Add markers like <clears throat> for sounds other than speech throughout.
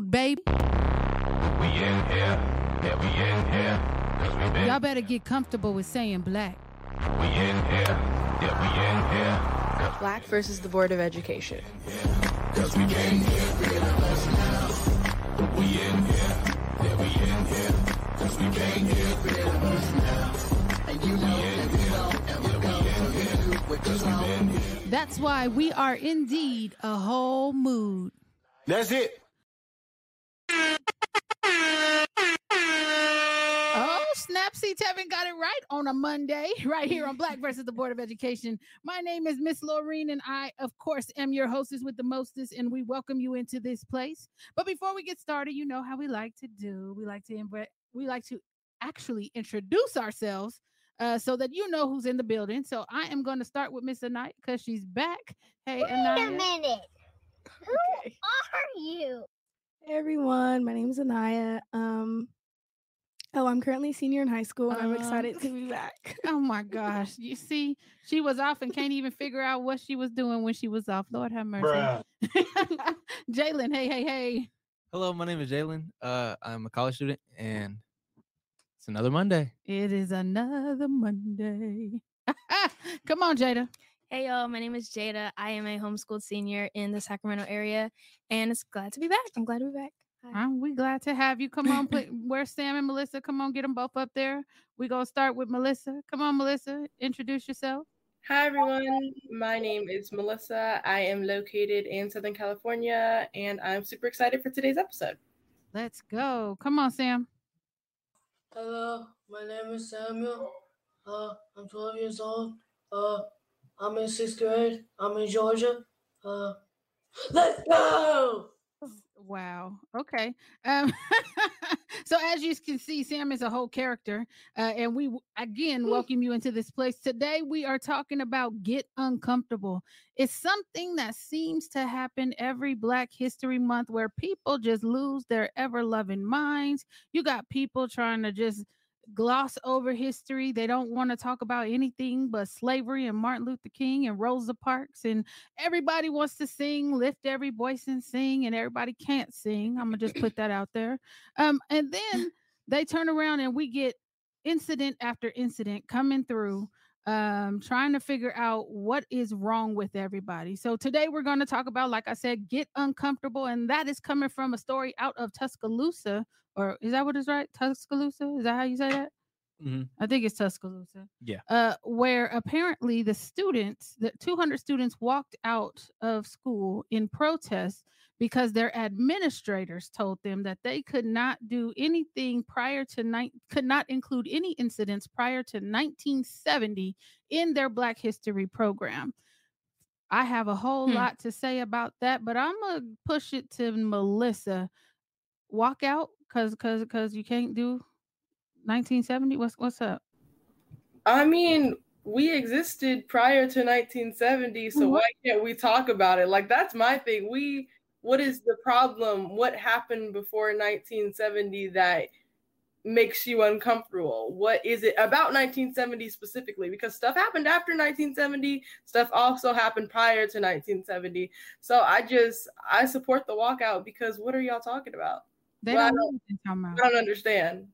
baby. We in here, yeah, we in here. Cause we been, Y'all better get comfortable with saying black. we in here, yeah, we in here. Black versus the Board of Education. Cause we been here, we in here, yeah, we in here. Cause we been here, That's why we are indeed a whole mood. That's it. Oh, Tevin got it right on a Monday, <laughs> right here on Black versus the Board of Education. My name is Miss Laureen, and I, of course, am your hostess with the mostest, and we welcome you into this place. But before we get started, you know how we like to do. We like to invite, we like to actually introduce ourselves uh, so that you know who's in the building. So I am going to start with Miss Anaya because she's back. Hey, Anaya. Wait a minute. Who Okay. are you? Hey everyone, my name is Anaya. Um, oh, I'm currently senior in high school, and I'm Um, excited to be back. Oh my <laughs> gosh. You see, she was off and can't even figure out what she was doing when she was off. Lord have mercy. Bruh. <laughs> Jalen, hey, hey, hey. Hello, my name is Jalen. Uh, I'm a college student, and it's another Monday. It is another Monday. <laughs> Come on, Jada. Hey y'all, my name is Jada. I am a homeschooled senior in the Sacramento area, and it's glad to be back. I'm glad to be back. Hi. I'm we glad to have you. Come on, put, <laughs> where's Sam and Melissa? Come on, get them both up there. we going to start with Melissa. Come on, Melissa. Introduce yourself. Hi, everyone. My name is Melissa. I am located in Southern California, and I'm super excited for today's episode. Let's go. Come on, Sam. Hello, my name is Samuel. Uh, I'm 12 years old. Uh, I'm in sixth grade. I'm in Georgia. Uh, <gasps> let's go! Wow. Okay. Um, <laughs> so as you can see, Sam is a whole character, uh, and we again welcome you into this place. Today we are talking about get uncomfortable. It's something that seems to happen every Black History Month, where people just lose their ever loving minds. You got people trying to just gloss over history. They don't want to talk about anything but slavery and Martin Luther King and Rosa Parks and everybody wants to sing, lift every voice and sing, and everybody can't sing. I'm gonna just put that out there. Um, and then they turn around and we get incident after incident coming through, um, trying to figure out what is wrong with everybody. So today we're going to talk about, like I said, get uncomfortable, and that is coming from a story out of Tuscaloosa, or is that what is right? Tuscaloosa? Is that how you say that? Mhm. I think it's Tuscaloosa Yeah. uh, where apparently the students, the 200 students, walked out of school in protest because their administrators told them that they could not do anything prior to nine, could not include any incidents prior to 1970 in their Black History program. I have a whole Hmm. lot to say about that, but I'm gonna push it to Melissa. Walk out because because because you can't do 1970. What's what's up? I mean, we existed prior to 1970, so What? why can't we talk about it? Like, that's my thing. We, what is the problem? What happened before 1970 that makes you uncomfortable? What is it about 1970 specifically? Because stuff happened after 1970, stuff also happened prior to 1970. So I just, I support the walkout because what are y'all talking about? They Well, I don't know don't- what they're I don't understand.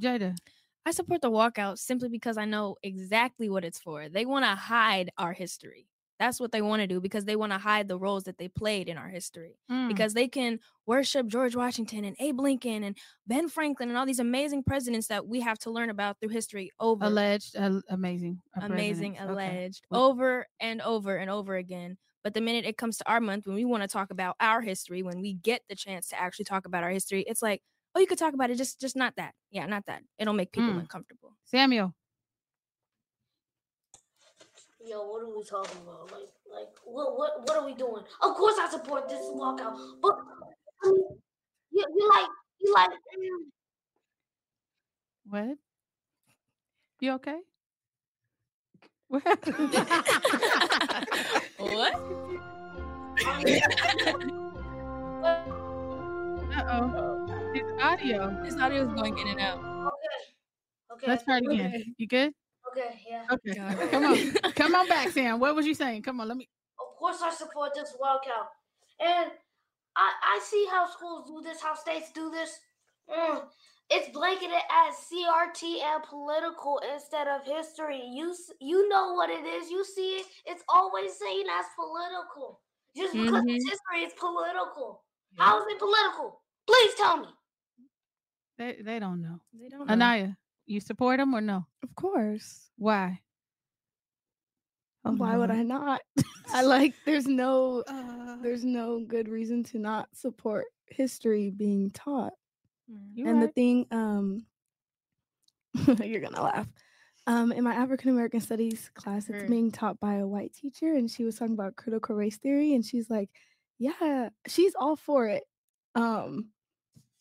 Jada. I support the walkout simply because I know exactly what it's for. They want to hide our history. That's what they want to do because they want to hide the roles that they played in our history. Mm. Because they can worship George Washington and Abe Lincoln and Ben Franklin and all these amazing presidents that we have to learn about through history over alleged uh, amazing amazing presidents. Okay. alleged Well- over and over and over again but the minute it comes to our month when we want to talk about our history when we get the chance to actually talk about our history it's like oh you could talk about it just just not that yeah not that it'll make people Mm. uncomfortable Samuel. Yo, what are we talking about? Like, like, what, what, what are we doing? Of course, I support this walkout, but I mean, you, you like, you like, mm, What? You okay? What <laughs> what Uh-oh. His audio. this audio is going in and out okay, Let's try it again. okay, You good? Okay, yeah. Okay. God. Come on. <laughs> Come on back, Sam. What was you saying? Come on, let me Of course, I support this walkout, and I, I see how schools do this, how states do this. Mm, it's blanketed as CRT and political instead of history. You you know what it is. You see it. It's always seen as political. Just because it's Mhm. history, is political. How is it political? Please tell me. They they don't know. They don't know. Anaya, you support them or no? Of course. Why? Oh, Why would I not? <laughs> I <laughs> like there's no Uh, there's no good reason to not support history being taught. Mm. and the thing um <laughs> you're gonna laugh. Um in my African American studies class, it's being taught by a white teacher and she was talking about critical race theory and she's like, Yeah, she's all for it. Um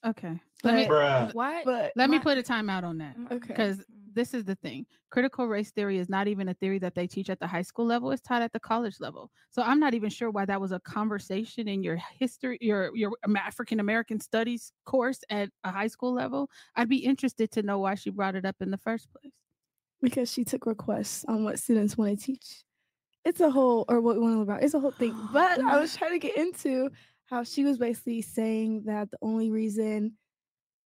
okay. Let me but, Bruh. What? but let me put a timeout on that. Okay. because this is the thing critical race theory is not even a theory that they teach at the high school level it's taught at the college level so i'm not even sure why that was a conversation in your history your your african american studies course at a high school level i'd be interested to know why she brought it up in the first place because she took requests on what students want to teach. It's a whole, or what we want to learn about. It's a whole thing. But I mm-hmm. was trying to get into how she was basically saying that the only reason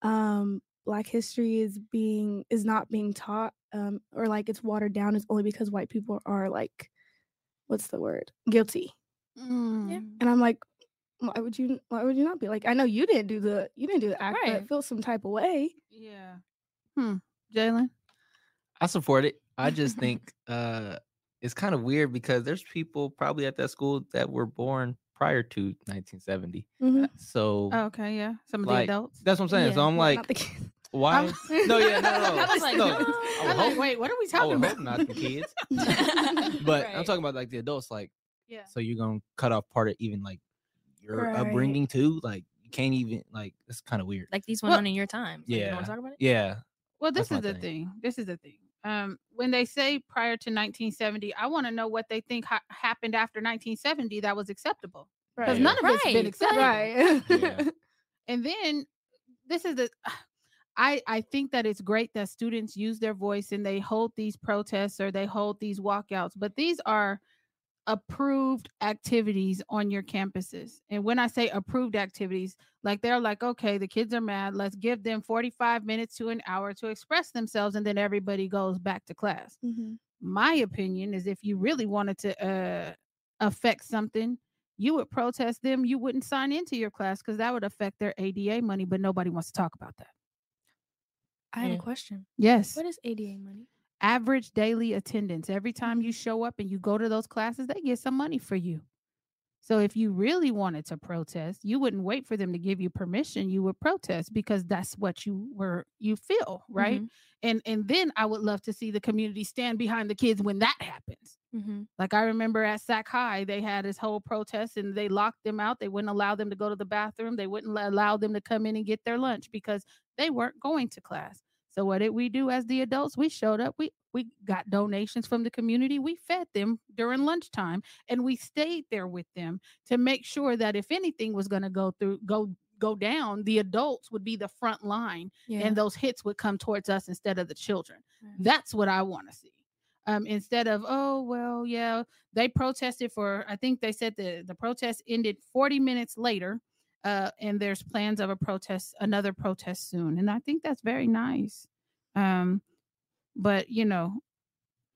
um, Black history is being is not being taught, um, or like it's watered down, is only because white people are like, what's the word, guilty. Mm. And I'm like, why would you? Why would you not be like? I know you didn't do the you didn't do the act, but Right. feel some type of way. yeah hmm jalen I support it. I <laughs> just think uh it's kind of weird because there's people probably at that school that were born prior to 1970. Mhm. So Oh, okay yeah some of the adults that's what I'm saying. so I'm like, not the kids. why? <laughs> no, yeah, no, no. <laughs> I was like, no. no. I I'm like, wait what are we I talking would about not the kids. <laughs> But I'm talking about like the adults. Like, yeah so you're gonna cut off part of even like your Right. upbringing too. Like, you can't even like. It's kind of weird. like these went Well, on in your time. So You don't yeah, talk about it? yeah. Well, That's this is the thing. thing. This is the thing. Um, when they say prior to 1970, I want to know what they think ha- happened after 1970 that was acceptable. Because Right. none of it's been Right, acceptable. Right. Yeah. <laughs> And then this is the. <sighs> I, I think that it's great that students use their voice and they hold these protests or they hold these walkouts, but these are approved activities on your campuses. And when I say approved activities, like they're like, okay, the kids are mad. Let's give them 45 minutes to an hour to express themselves, and then everybody goes back to class. Mhm. My opinion is if you really wanted to uh, affect something, you would protest them. You wouldn't sign into your class because that would affect their ADA money, but nobody wants to talk about that. I have Yeah. a question. Yes. What is ADA money? Average daily attendance. Every time you show up and you go to those classes, they get some money for you. So if you really wanted to protest, you wouldn't wait for them to give you permission. You would protest because that's what you were you feel, right? And and then I would love to see the community stand behind the kids when that happens. Mm-hmm. Like I remember at Sac High, they had this whole protest and they locked them out. They wouldn't allow them to go to the bathroom. They wouldn't allow them to come in and get their lunch because they weren't going to class. So what did we do as the adults? We showed up. We we got donations from the community. We fed them during lunchtime and we stayed there with them to make sure that if anything was going to go through go go down, the adults would be the front line Yeah. and those hits would come towards us instead of the children. Right. That's what I want to see. Um, instead of oh well yeah they protested for I think they said the the protest ended 40 minutes later uh, and there's plans of a protest another protest soon and I think that's very nice um, but you know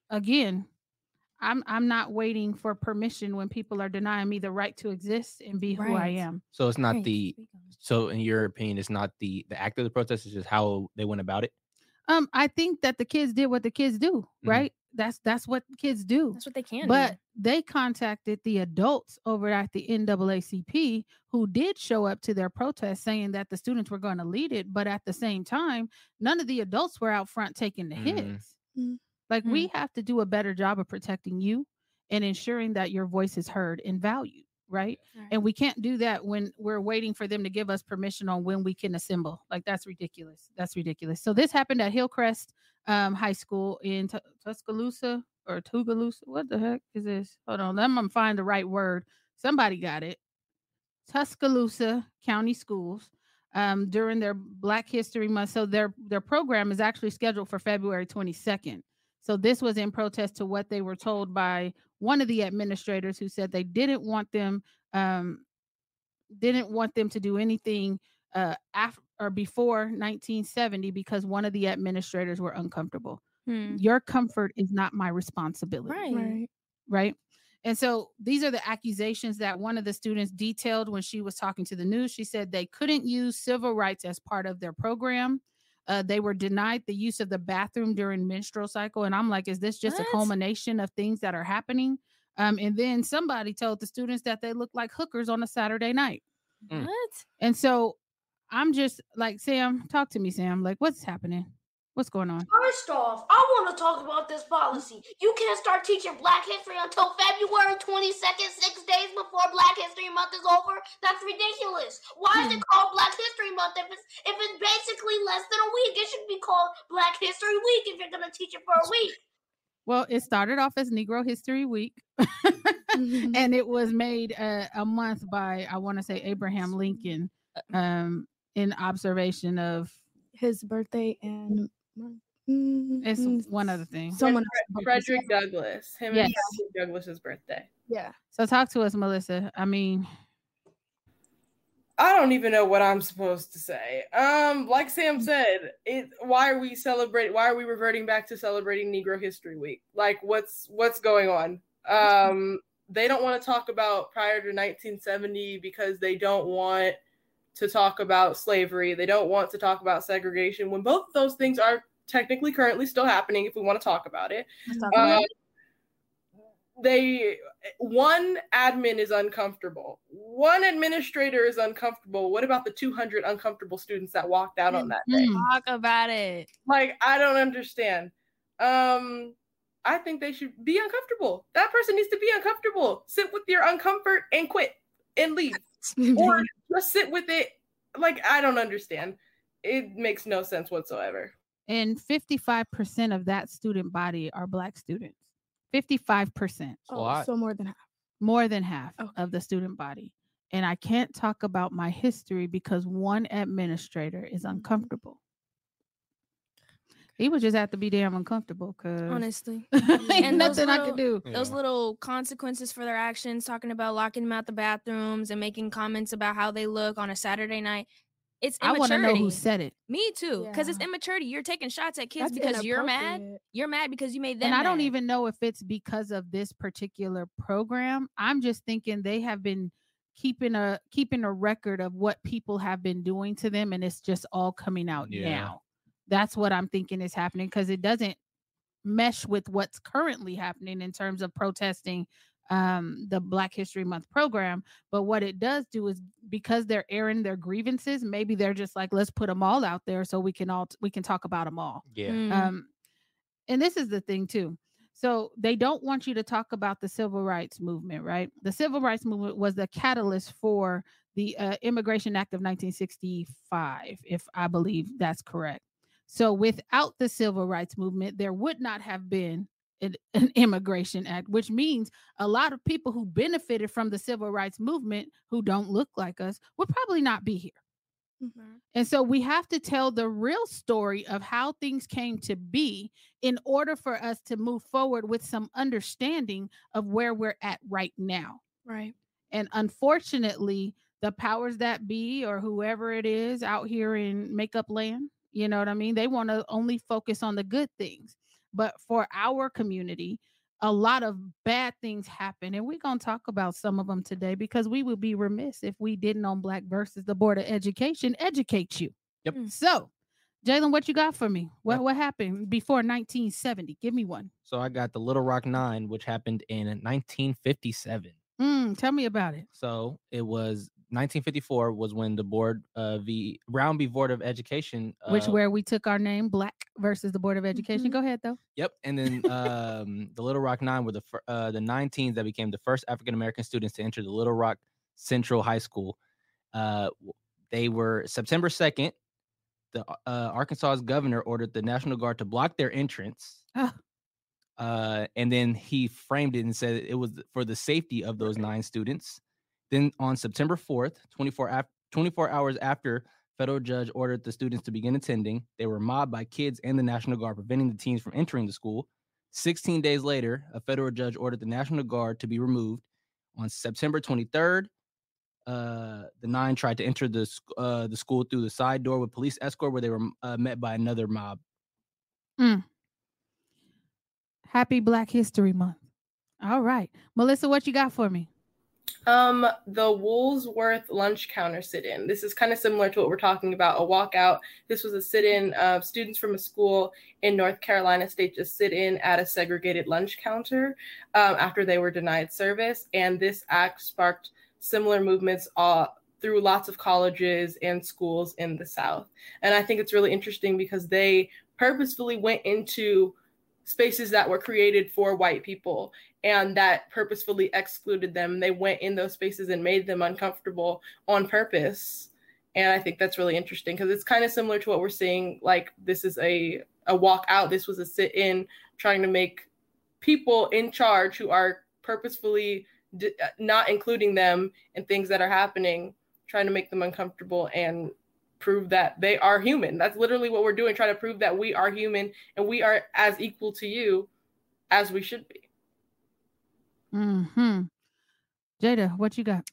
again I'm I'm not waiting for permission when people are denying me the right to exist and be who I am So it's not Right, the. speak on it. So in your opinion, it's not the the act of the protest. It's just how they went about it. um I think that the kids did what the kids do Mhm. right that's that's what kids do That's what they can do. but do. they contacted the adults over at the NAACP who did show up to their protest saying that the students were going to lead it, but at the same time, none of the adults were out front taking the Mm. hits. Mm. Like we have to do a better job of protecting you and ensuring that your voice is heard and valued, right? Right. And we can't do that when we're waiting for them to give us permission on when we can assemble. Like that's ridiculous. That's ridiculous. So this happened at Hillcrest um, High School in Tu- Tuscaloosa or Tugaloosa. What the heck is this? Hold on, let me find the right word. Somebody got it. Tuscaloosa County Schools um, during their Black History Month. So their their program is actually scheduled for February 22nd. So this was in protest to what they were told by one of the administrators who said they didn't want them um, didn't want them to do anything uh after or before 1970 because one of the administrators were uncomfortable. Hmm. Your comfort is not my responsibility Right. Right. right? And so these are the accusations that one of the students detailed when she was talking to the news. She said they couldn't use civil rights as part of their program. Uh, they were denied the use of the bathroom during menstrual cycle. And I'm like, is this just What? a culmination of things that are happening? Um, and then somebody told the students that they look like hookers on a Saturday night. Mm. What? And so I'm just like, Sam, talk to me, Sam. Like, what's happening? What's going on? First off, I want to talk about this policy. You can't start teaching Black History until February 22nd, six days before Black History Month is over. That's ridiculous. Why is it called Black History Month if it's if it's basically less than a week? It should be called Black History Week if you're gonna teach it for a week. Well, it started off as Negro History Week, <laughs> Mhm. and it was made uh, a month by I want to say Abraham Lincoln, um, in observation of His birthday and it's mm, one other thing. someone Fre- Frederick Douglass. Him Yes. and Frederick Douglass's birthday. Yeah. So talk to us, Melissa. I mean, I don't even know what I'm supposed to say. Um, like Sam said, it why are we celebrating why are we reverting back to celebrating Negro History Week? Like what's what's going on? Um, they don't want to talk about prior to 1970 because they don't want to talk about slavery. They don't want to talk about segregation when both of those things are technically currently still happening if we want to talk about it. let's Uh, they one admin is uncomfortable one administrator is uncomfortable what about the 200 uncomfortable students that walked out on that day Mm. Talk about it. like i don't understand um i think they should be uncomfortable that person needs to be uncomfortable sit with your uncomfort and quit and leave <laughs> or just sit with it like i don't understand it makes no sense whatsoever and 55% of that student body are black students. 55%, Oh, so more than half. more than half Okay. of the student body. And I can't talk about my history because one administrator is mm-hmm. uncomfortable. He would just have to be damn uncomfortable because Honestly. <laughs> And those nothing I could do. Those Yeah. little consequences for their actions, talking about locking them out the bathrooms and making comments about how they look on a Saturday night. It's immaturity. I want to know who said it. Me too, because it's immaturity. You're taking shots at kids That's because you're mad. You're mad because you made them. and I don't even know if it's because of this particular program. I'm just thinking they have been keeping a keeping a record of what people have been doing to them and it's just all coming out Yeah. now. That's what I'm thinking is happening because it doesn't mesh with what's currently happening in terms of protesting um the Black History Month program, but what it does do is because they're airing their grievances, maybe they're just like let's put them all out there so we can all we can talk about them all. Yeah. Mm. Um, and this is the thing too. So they don't want you to talk about the civil rights movement, right? The civil rights movement was the catalyst for the uh, Immigration Act of 1965, if I believe that's correct. So without the civil rights movement, there would not have been an, <laughs> an immigration act, which means a lot of people who benefited from the civil rights movement who don't look like us would probably not be here. Mm-hmm. And so we have to tell the real story of how things came to be in order for us to move forward with some understanding of where we're at right now. Right. And unfortunately, the powers that be or whoever it is out here in makeup land, you know what I mean? They want to only focus on the good things. But for our community, a lot of bad things happen. And we're going to talk about some of them today because we would be remiss if we didn't on Black versus the Board of Education educate you. Yep. Mm. So, Jalen, what you got for me? What, Yep. what happened before 1970? Give me one. So I got the Little Rock Nine, which happened in 1957. Mm, tell me about it. So it was 1954 was when the board, uh, the Brown v. Board of Education, uh, Which where we took our name, Black versus the Board of Education. Mhm. Go ahead, though. Yep, and then um, the Little Rock Nine were the fir- uh, the nine teens that became the first African American students to enter the Little Rock Central High School. Uh, they were September 2nd. The uh, Arkansas's governor ordered the National Guard to block their entrance. Ah. Uh, and then he framed it and said it was for the safety of those nine students. Then on September 4th, 24, af- 24 hours after federal judge ordered the students to begin attending, they were mobbed by kids and the National Guard, preventing the teens from entering the school. 16 days later, a federal judge ordered the National Guard to be removed. On September 23rd, uh, the nine tried to enter the uh, the school through the side door with police escort, where they were uh, met by another mob. Happy Black History Month. All right. Melissa, what you got for me? Um, the Woolsworth lunch counter sit-in. This is kind of similar to what we're talking about, a walkout. This was a sit-in of students from a school in North Carolina State just sit in at a segregated lunch counter um, after they were denied service, and this act sparked similar movements uh, through lots of colleges and schools in the South. And I think it's really interesting because they purposefully went into spaces that were created for white people and that purposefully excluded them. They went in those spaces and made them uncomfortable on purpose. And I think that's really interesting because it's kind of similar to what we're seeing. Like this is a a walk out. This was a sit in, trying to make people in charge who are purposefully d- uh, not including them in things that are happening, trying to make them uncomfortable and prove that they are human. That's literally what we're doing, trying to prove that we are human and we are as equal to you as we should be. Hmm. Jada, what you got?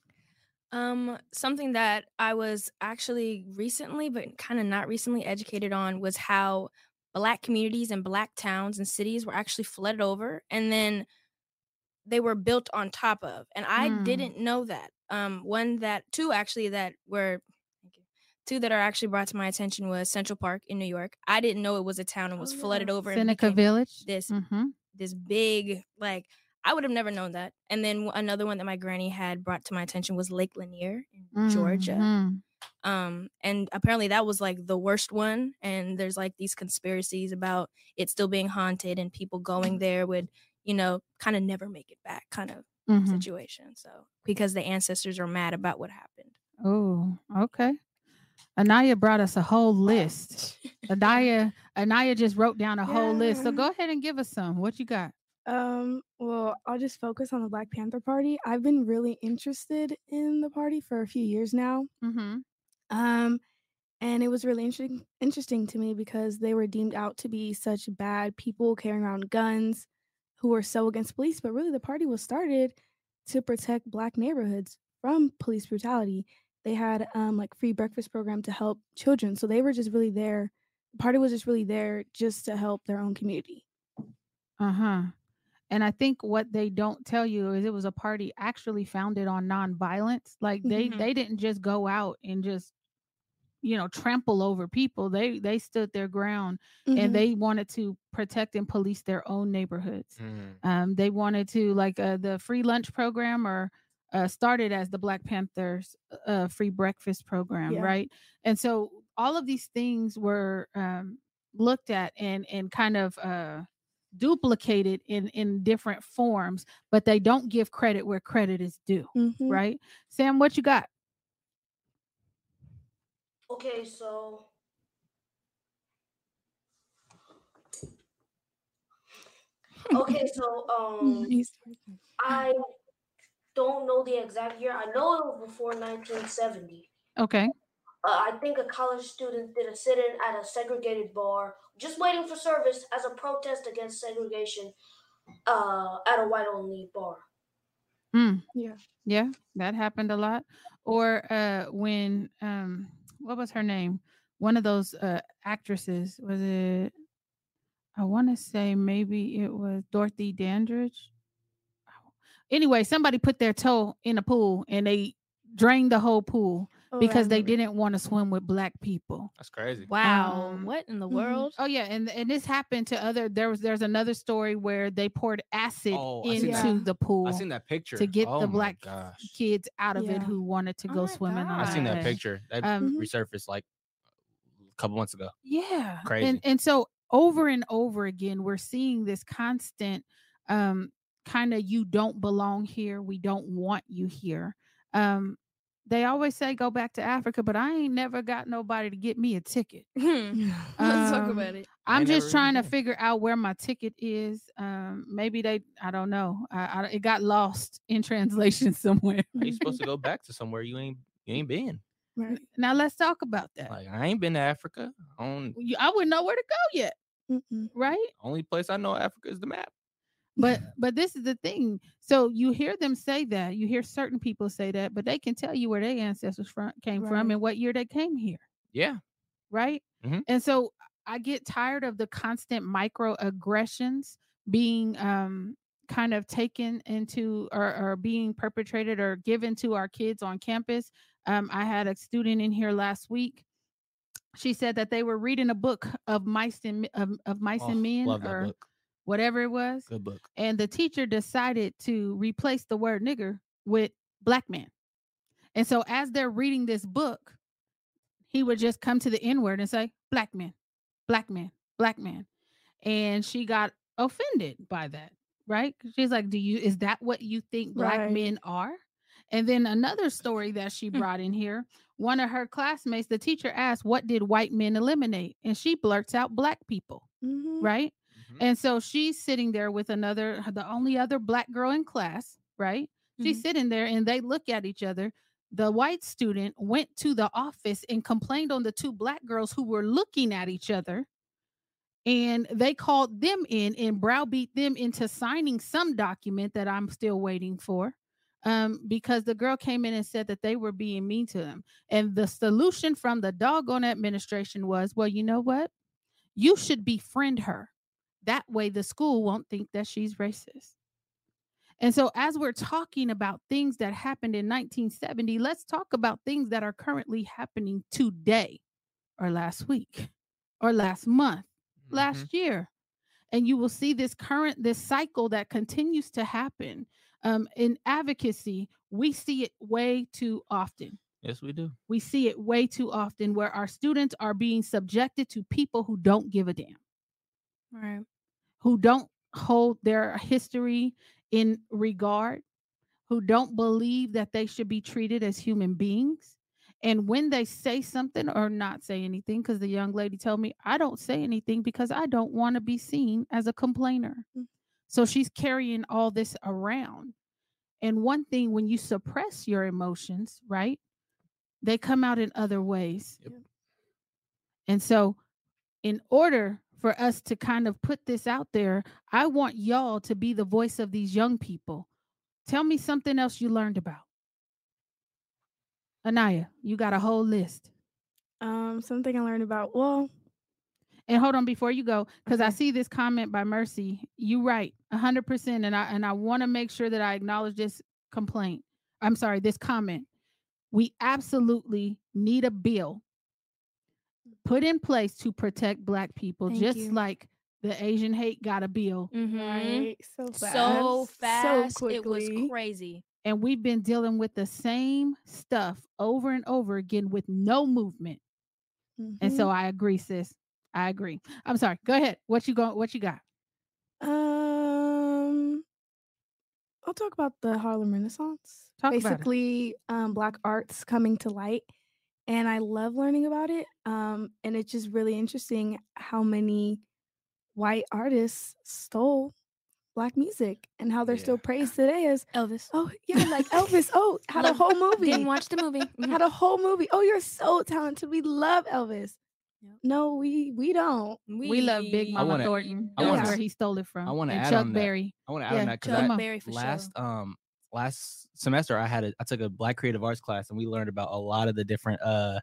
Um, something that I was actually recently, but kind of not recently educated on was how black communities and black towns and cities were actually flooded over and then they were built on top of. And I Hmm. didn't know that. Um, one that two actually that were thank you, two that are actually brought to my attention was Central Park in New York. I didn't know it was a town and was Oh, flooded yeah. over and Seneca Village. this Mm-hmm. this big like I would have never known that. And then another one that my granny had brought to my attention was Lake Lanier in Georgia. Mhm. Um, and apparently that was like the worst one. And there's like these conspiracies about it still being haunted and people going there would, you know, kind of never make it back kind of Mhm. situation. So because the ancestors are mad about what happened. Oh, okay. Anaya brought us a whole list. <laughs> Anaya, Anaya just wrote down a whole list. So go ahead and give us some. What you got? Um, well, I'll just focus on the Black Panther Party. I've been really interested in the party for a few years now. Mm-hmm. Um, and it was really interesting interesting to me because they were deemed out to be such bad people carrying around guns who were so against police, but really the party was started to protect black neighborhoods from police brutality. They had um like free breakfast program to help children. So they were just really there. The party was just really there just to help their own community. Uh-huh. And I think what they don't tell you is it was a party actually founded on nonviolence. Like they Mhm. they didn't just go out and just you know trample over people. They they stood their ground Mhm. and they wanted to protect and police their own neighborhoods. Um, they wanted to like uh, the free lunch program or uh, started as the Black Panthers uh, free breakfast program, Yeah. right? And so all of these things were um, looked at and and kind of uh, duplicated in in different forms, but they don't give credit where credit is due, Mhm. right? Sam, what you got? Okay, so okay, so <laughs> um, I don't know the exact year. I know it was before 1970. Okay. Uh, I think a college student did a sit-in at a segregated bar, just waiting for service as a protest against segregation uh, at a white-only bar. Mm. Yeah. Yeah, that happened a lot. Or uh when um what was her name? One of those uh actresses, was it I want to say maybe it was Dorothy Dandridge. Anyway, somebody put their toe in a pool and they drained the whole pool Oh, because they didn't want to swim with black people. That's crazy. Wow. Um, what in the mhm. world? Oh yeah, and and this happened to other there was there's another story where they poured acid Oh, into seen that. the pool I seen that picture to get oh the black Gosh. kids out of it who wanted to Oh go my swimming on I seen that that. picture. That Um, Mhm. resurfaced like a couple months ago. Yeah. Crazy. And and so over and over again, we're seeing this constant um kind of you don't belong here. We don't want you here. Um they always say go back to Africa, but I ain't never got nobody to get me a ticket. Hmm. <laughs> Let's talk Um, about it. I'm ain't just never trying to been. figure out where my ticket is. Um maybe they I don't know. I, I it got lost in translation <laughs> somewhere. How you supposed to go back to somewhere you ain't you ain't been? Right. now let's talk about that. Like I ain't been to Africa. I I wouldn't know where to go yet, Mm-mm. right? only place I know Africa is the map. But but this is the thing. So you hear them say that. You hear certain people say that, but they can tell you where their ancestors from came from and what year they came here, Yeah. right? Mhm. And so I get tired of the constant microaggressions being um kind of taken into or, or being perpetrated or given to our kids on campus. Um, I had a student in here last week. She said that they were reading a book of mice and of, of mice Oh, and men love that or book. Whatever it was Good book. and the teacher decided to replace the word nigger with black man. And so as they're reading this book, he would just come to the N word and say, black man, black man, black man. And she got offended by that, right? She's like, Do you is that what you think black Right. men are? And then another story that she Hmm. brought in here, one of her classmates, the teacher asked, What did white men eliminate? And she blurts out black people Mhm. right? Mhm. And so she's sitting there with another, the only other black girl in class, right? She's Mhm. sitting there and they look at each other. The white student went to the office and complained on the two black girls who were looking at each other. And they called them in and browbeat them into signing some document that I'm still waiting for. Um, because the girl came in and said that they were being mean to them. And the solution from the doggone administration was, well, you know what? You should befriend her. That way the school won't think that she's racist. And so, as we're talking about things that happened in 1970, let's talk about things that are currently happening today, or last week, or last month, Mm-hmm. last year. And you will see this current, this cycle that continues to happen. Um, in advocacy, we see it way too often Yes, we do. we see it way too often where our students are being subjected to people who don't give a damn, Right. Who don't hold their history in regard, who don't believe that they should be treated as human beings. And when they say something or not say anything, because the young lady told me, I don't say anything because I don't want to be seen as a complainer. Mm. So she's carrying all this around. And one thing, when you suppress your emotions, right, they come out in other ways. Yep. And so, in order for us to kind of put this out there, I want y'all to be the voice of these young people. Tell me something else you learned about. Anaya, you got a whole list. Um, something I learned about. Well, And hold on before you go, because I see this comment by Mercy. You right, hundred percent. And I and I want to make sure that I acknowledge this complaint. I'm sorry, this comment. We absolutely need a bill put in place to protect black people, Thank just you. like the Asian hate got a bill. Mm-hmm. right, so fast, So fast. so it was crazy. And we've been dealing with the same stuff over and over again with no movement. And Mhm. so I agree, sis. I agree. I'm sorry. Go ahead. What you going what you got? Um, I'll talk about the Harlem Renaissance. Talk about it. Basically, um, Black arts coming to light, and I love learning about it. Um, and it's just really interesting how many white artists stole Black music and how they're Yeah. still praised today as Elvis. oh yeah, like <laughs> Elvis. Oh, had a whole <laughs> movie. Didn't watch the movie. <laughs> Had a whole movie. Oh, you're so talented. We love Elvis. Yep. No, we we don't. We love Big We- Mama wanna- Thornton. I That's wanna- where he stole it from. I wanna and add Chuck on that. Berry. I want to add Yeah, on that Chuck because Berry for last sure. um last semester I had a I took a black creative arts class and we learned about a lot of the different uh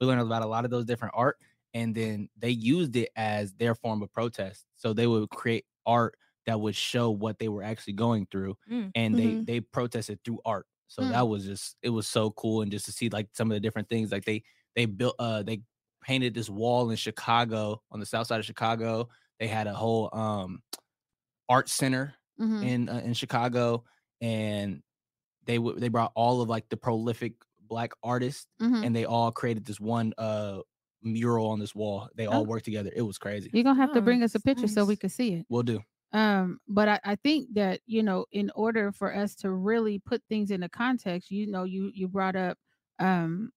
we learned about a lot of those different art and then they used it as their form of protest. So they would create art that would show what they were actually going through Mm. and they they protested through art. So Mm. that was just it was so cool and just to see like some of the different things like they they built uh they painted this wall in Chicago on the south side of Chicago. They had a whole um art center Mhm. in uh, in Chicago, and they w- they brought all of like the prolific black artists, Mhm. and they all created this one uh mural on this wall. They all Oh. worked together. It was crazy. You're gonna have to bring us a Nice, picture so we nice. can see it. We'll do. um but I, I think that you know in order for us to really put things into context you know you you brought up um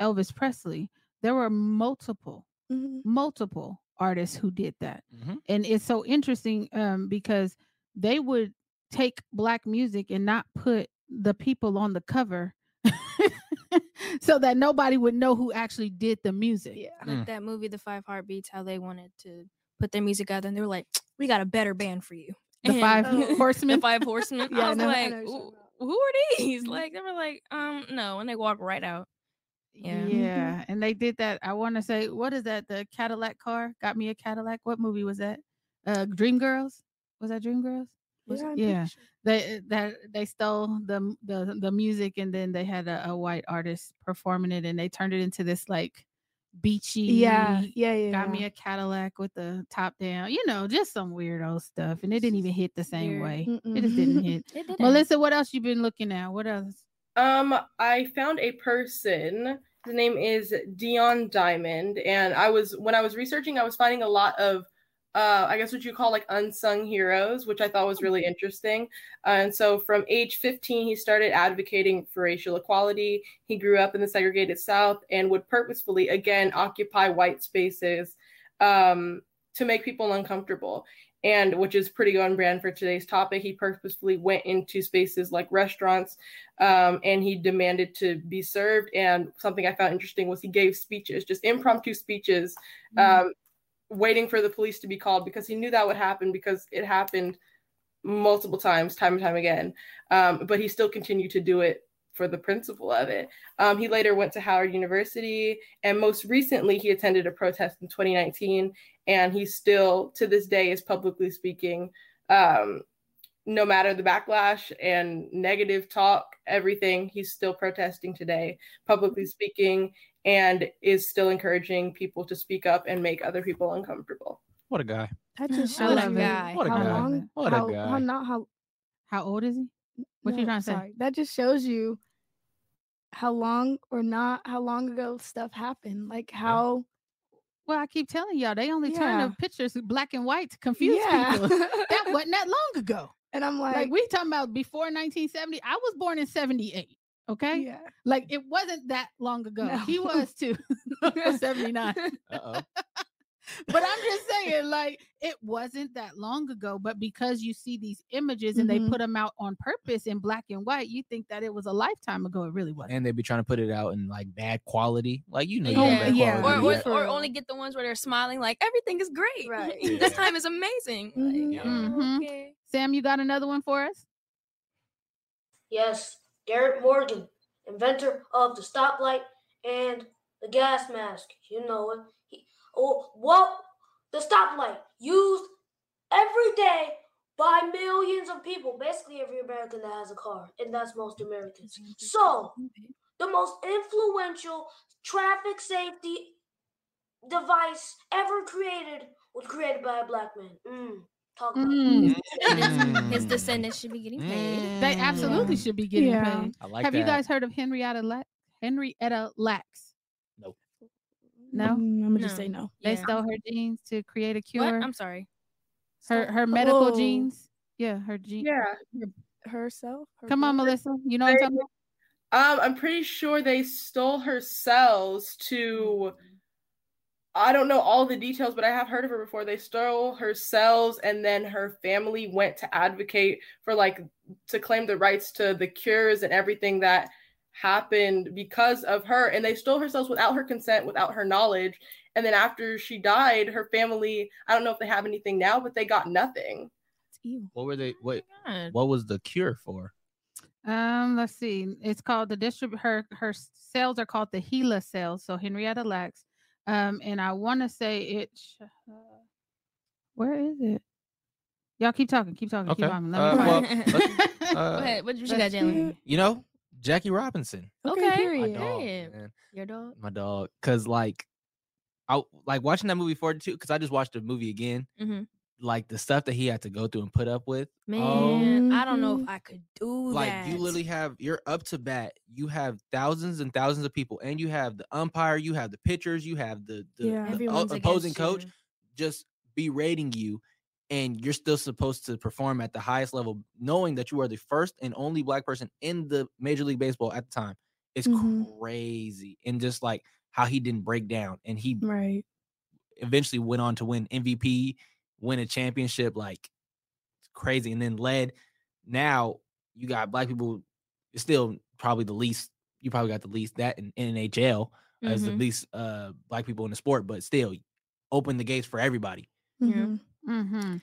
elvis presley there were multiple Mhm. multiple artists who did that Mhm. and it's so interesting um because they would take black music and not put the people on the cover <laughs> so that nobody would know who actually did the music Yeah. like Mm. that movie, The Five Heartbeats, how they wanted to put their music out, and they were like, "We got a better band for you." The And- five Oh. <laughs> horsemen. the five horsemen. <laughs> Yeah, I was no, like, know "Who- are these? Mhm. Like they were like, um, no, and they walk right out. Yeah. Yeah. And they did that. I want to say, what is that? The Cadillac car got me a Cadillac. What movie was that? Uh Dreamgirls? Was that Dreamgirls? Was Yeah, it? I'm pretty yeah. They that they stole the the the music and then they had a, a white artist performing it and they turned it into this like beachy Yeah, yeah, yeah. got yeah. me a Cadillac with the top down, you know, just some weirdo stuff. And it didn't even hit the same Weird. way. Mm-mm. It just didn't hit. <laughs> Didn't. Melissa, what else you been looking at? What else? Um, I found a person. His name is Dion Diamond, and I was when I was researching, I was finding a lot of, uh, I guess what you call like unsung heroes, which I thought was really interesting. Uh, and so, from age 15, he started advocating for racial equality. He grew up in the segregated South and would purposefully, again, occupy white spaces um, to make people uncomfortable and which is pretty on brand for today's topic. He purposefully went into spaces like restaurants um, and he demanded to be served. And something I found interesting was he gave speeches, just impromptu speeches, um, waiting for the police to be called because he knew that would happen because it happened multiple times, time and time again. Um, but he still continued to do it for the principle of it. Um, he later went to Howard University, and most recently, he attended a protest in 2019 and he still to this day is publicly speaking um, no matter the backlash and negative talk everything he's still protesting today publicly speaking and is still encouraging people to speak up and make other people uncomfortable What a guy. That just I shows love you guy. What a how guy. long, What a how, guy. how not how. How old is he? What you trying to say? That just shows you how long or not how long ago stuff happened. Like how Well, I keep telling y'all, they only turn the pictures black and white to confuse yeah. people. <laughs> that wasn't that long ago. and I'm like, Like, we talking about before 1970. I was born in 78. Okay. yeah. Like it wasn't that long ago. He was <laughs> too. <laughs> <laughs> 79. Uh oh. But I'm just saying, like, it wasn't that long ago. But because you see these images and Mhm. they put them out on purpose in black and white, you think that it was a lifetime ago. It really wasn't. And they'd be trying to put it out in like bad quality. Like you know, you Yeah. want bad Yeah. or, or, or only get the ones where they're smiling like everything is great. Right. this time is amazing. Like, Mhm. oh, okay. Sam, you got another one for us? Yes, Garrett Morgan, inventor of the stoplight and the gas mask. You know it. He, oh, well, the stoplight used every day by millions of people. Basically, every American that has a car, and that's most Americans. So, the most influential traffic safety device ever created was created by a black man. Mm, talk about Mm. Descendants- <laughs> His Mm. descendants should be getting paid. They absolutely Yeah. should be getting Yeah. paid. I like Have that. you guys heard of Henrietta La- Henrietta Lacks? Nope. No? I'm gonna just say no. They Yeah. stole her genes to create a What? cure. I'm sorry. her her medical Oh. genes. Yeah, her gene. yeah Herself. her Come on. Melissa. You know what I'm talking about? um i'm pretty sure they stole her cells to I don't know all the details, but I have heard of her before. They stole her cells, and then her family went to advocate for like to claim the rights to the cures and everything that happened because of her. And they stole her cells without her consent, without her knowledge. And then after she died, her family, I don't know if they have anything now, but they got nothing. It's evil. What were they? What? God. What was the cure for? Um, let's see. It's called the distrib. Her her cells are called the HeLa cells. So Henrietta Lacks. Um, and I want to say it. Uh, where is it? Y'all keep talking. Keep talking. Okay. Keep on. Let Uh, me well, find let's- <laughs> Go uh, ahead. What you got, Jalen? You know, Jackie Robinson, Okay, Okay. period. my dog, man, Your dog. my dog. Cause like, I like watching that movie Fortitude. Because I just watched the movie again. Mhm. Like the stuff that he had to go through and put up with. Man, I don't know if I could do that. like that. you literally have you're up to bat you have thousands and thousands of people and you have the umpire you have the pitchers you have the, the, Yeah. the o- opposing coach you. just berating you and you're still supposed to perform at the highest level knowing that you are the first and only black person in the major league baseball at the time it's Mhm. crazy and just like how he didn't break down and he Right. eventually went on to win mvp win a championship like crazy and then led now you got black people it's still probably the least you probably got the least that in, in nhl as the Mhm. least uh black people in the sport but still open the gates for everybody Yeah. Mhm. Mm-hmm.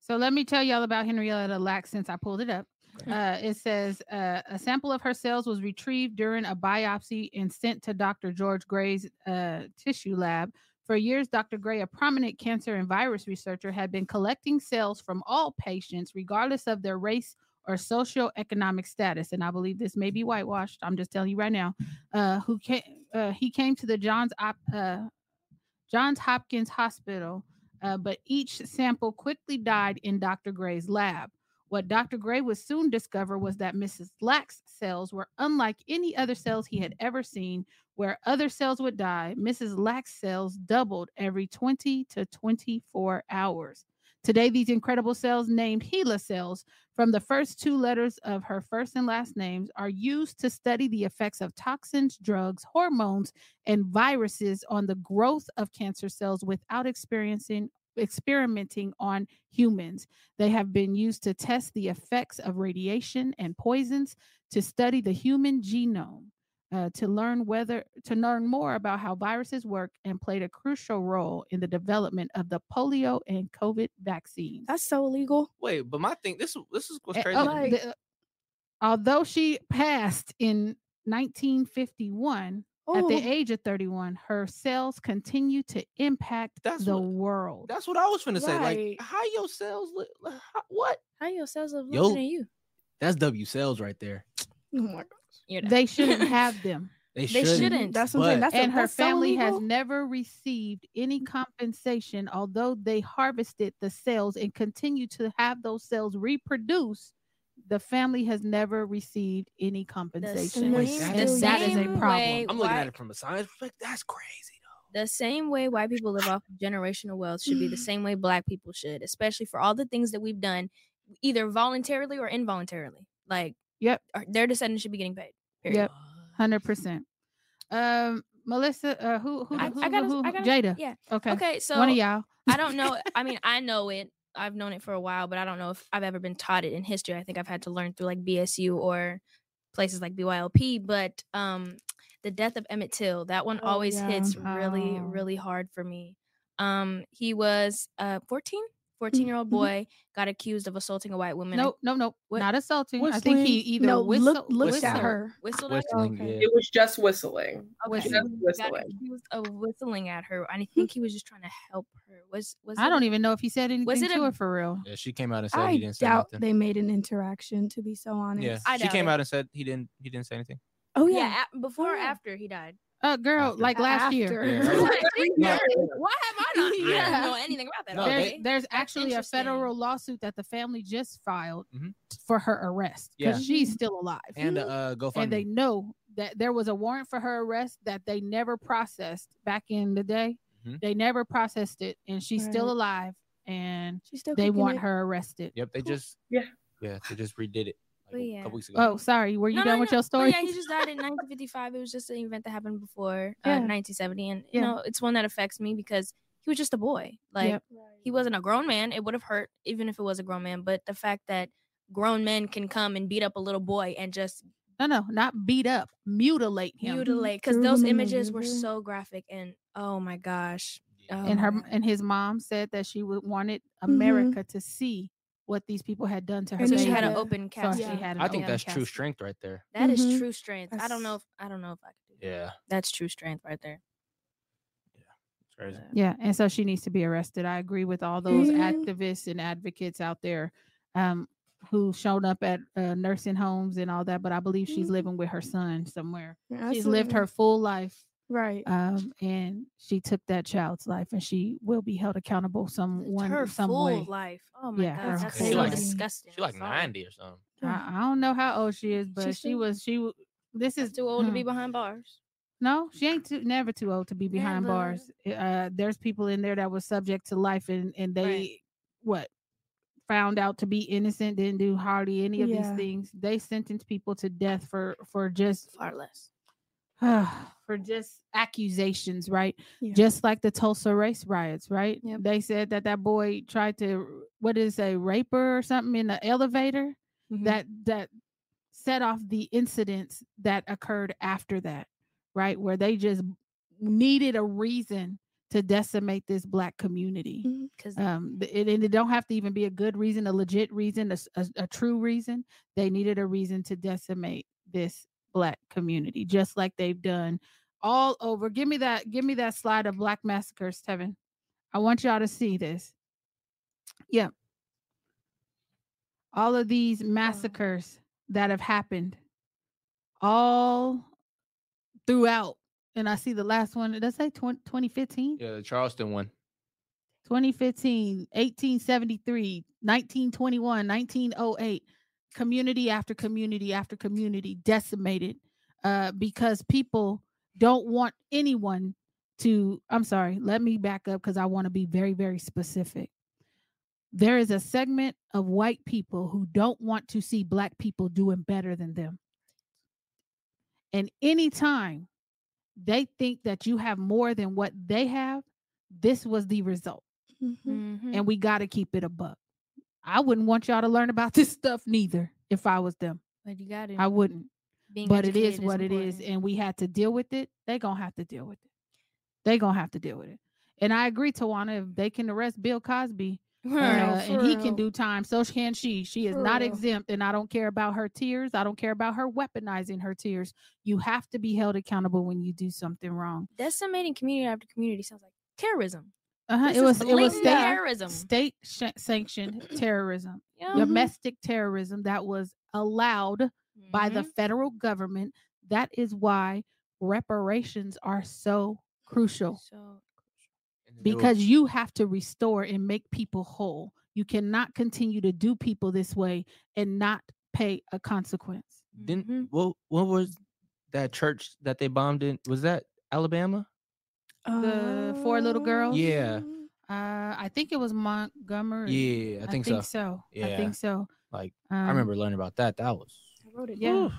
So let me tell y'all about Henrietta Lacks since I pulled it up. Uh, it says uh, a sample of her cells was retrieved during a biopsy and sent to Dr. George Gray's uh, tissue lab. For years, Dr. Gray, a prominent cancer and virus researcher, had been collecting cells from all patients, regardless of their race or socioeconomic status. And I believe this may be whitewashed. I'm just telling you right now. Uh, who came? Uh, he came to the Johns Op- uh, Johns Hopkins Hospital, uh, but each sample quickly died in Dr. Gray's lab. What Dr. Gray would soon discover was that Mrs. Lacks' cells were unlike any other cells he had ever seen. Where other cells would die, Mrs. Lacks' cells doubled every 20 to 24 hours. Today, these incredible cells, named HeLa cells, from the first two letters of her first and last names, are used to study the effects of toxins, drugs, hormones, and viruses on the growth of cancer cells without experiencing experimenting on humans. They have been used to test the effects of radiation and poisons, to study the human genome, uh, to learn whether to learn more about how viruses work, and played a crucial role in the development of the polio and COVID vaccines. That's so illegal. Wait, but my thing, this this is what's crazy. uh, to me. the- uh, although she passed in 1951 at Oh, the age of 31, her cells continue to impact That's the what- world. That's what I was finna say. Like, how your cells look? how- what? How your cells are Yo. looking at you? That's W cells right there. <sniffs> oh my god. You're. They shouldn't <laughs> have them. They, They shouldn't. shouldn't. That's what I'm saying. But- That's a- and her that's so family has never received any compensation, although they harvested the cells and continue to have those cells reproduce. The family has never received any compensation. they're And still that is a problem. way I'm looking why- at it from a science perspective. That's crazy though. the same way white people live off of generational wealth should be the <sighs> same way black people should, especially for all the things that we've done, either voluntarily or involuntarily. Like, Yep. their descendants should be getting paid. Period. Yep. Hundred percent. Um, Melissa, uh, who, who, I- who, I gotta- who, I gotta- Jada. yeah. Okay. Okay, so One of y'all. I don't know. I mean, I know it. I've known it for a while, but I don't know if I've ever been taught it in history. I think I've had to learn through like BSU or places like BYLP. But um, the death of Emmett Till, that one Oh, always yeah. hits really, Oh. really hard for me. Um, he was uh 14, 14 year old Mhm. boy got accused of assaulting a white woman. I- No, no, no, What? not assaulting. I think he Whistling. either no, whistle, look, looked whistle. at her. whistled at her. Okay. yeah. It was just whistling. Okay. Just Got whistling. accused of whistling at her, and I think he was just trying to help her. Was was I it don't a- even know if he said anything it to a- her for real. Yeah, she came out and said I he didn't say doubt nothing. they made an interaction. To be so honest. yeah, I she came it. out and said he didn't. He didn't say anything. Oh Yeah, yeah. a- before or yeah. after he died. Uh, girl, After. like last year. After. Yeah, <laughs> right. <laughs> Yeah. Why have I not? <laughs> I don't know anything about that. No, there's, okay? there's actually a federal lawsuit that the family just filed Mhm. for her arrest because Yeah. she's still alive. And uh, GoFundMe. and they know that there was a warrant for her arrest that they never processed back in the day. Mhm. They never processed it, and she's still alive, and She's still. they want it. her arrested. Yep, they just Yeah. yeah they just redid it like But yeah. couple weeks ago. Oh, sorry, were you No, done no, with no. your Oh, story? yeah, he just died in <laughs> 1955. It was just an event that happened before uh, 1970, and you know it's one that affects me because he was just a boy. Like Yep. he wasn't a grown man. It would have hurt even if it was a grown man. But the fact that grown men can come and beat up a little boy and just no, no, not beat up, mutilate him. mutilate because those him in the images were so graphic and oh my gosh. Yeah. and her Oh. and his mom said that she would wanted Mhm. America to see what these people had done to her. And So she had an Yeah. open So casket. she Yeah. had an I think open that's true strength right there. That is Mhm. true strength. I don't know if I don't know if I could do that. Yeah, That's true strength right there. Yeah, it's crazy. Yeah, and so she needs to be arrested. I agree with all those Mhm. activists and advocates out there um, who showed up at uh, nursing homes and all that. But I believe she's Mhm. living with her son somewhere. Yeah, She's lived her full life, right. um, and she took that child's life, and she will be held accountable some It's one her some full way. life. Oh my Yeah, god, her that's whole so life. disgusting. She like ninety or something. I, I don't know how old she is, but she still- was she. This is too old to be hmm. behind bars. No, she ain't too, never too old to be behind Never. bars. Uh, there's people in there that was subject to life, and and they Right. what found out to be innocent, didn't do hardly any of Yeah. these things. They sentenced people to death for for just Far less. For just accusations, right? Yeah. Just like the Tulsa race riots, right? Yep. They said that that boy tried to what is a raper or something in the elevator Mhm. that that set off the incidents that occurred after that right where they just needed a reason to decimate this black community. Because Um, it, and it don't have to even be a good reason, a legit reason, a true reason. They needed a reason to decimate this black community, just like they've done all over. Give me that. Give me that slide of black massacres, Tevin. I want y'all to see this. Yep. All of these massacres that have happened all throughout. And I see the last one. Does that say 20, 2015? Yeah, the Charleston one. 2015, 1873, 1921, 1908, community after community after community decimated uh, because people don't want anyone to. I'm sorry, let me back up because I want to be very, very specific. There is a segment of white people who don't want to see black people doing better than them. And anytime they think that you have more than what they have, this was the result Mhm. Mhm. and we got to keep it a buck. I wouldn't want y'all to learn about this stuff neither if I was them. but you got it. I wouldn't. Being but it is what it is and we had to deal with it. They going to have to deal with it. They going to have to deal with it. And I agree Tawana if they can arrest Bill Cosby <laughs> uh, and he can do time so can she. She is For not real. exempt and I don't care about her tears. I don't care about her weaponizing her tears. You have to be held accountable when you do something wrong. decimating community after community sounds like terrorism. Uh-huh. This It is was it was state, terrorism. state sh- sanctioned <clears throat> terrorism. Yeah. Domestic terrorism that was allowed by the Mhm. federal government. That is why reparations are so crucial So And because was- you have to restore and make people whole. You cannot continue to do people this way and not pay a consequence. didn't Mhm. what what was that church that they bombed in? Was that Alabama? The four little girls? Yeah. Uh, I think it was Montgomery. Yeah, I think, so. I Yeah. I think so. Like Um, I remember learning about that. That was I wrote it Yeah. down.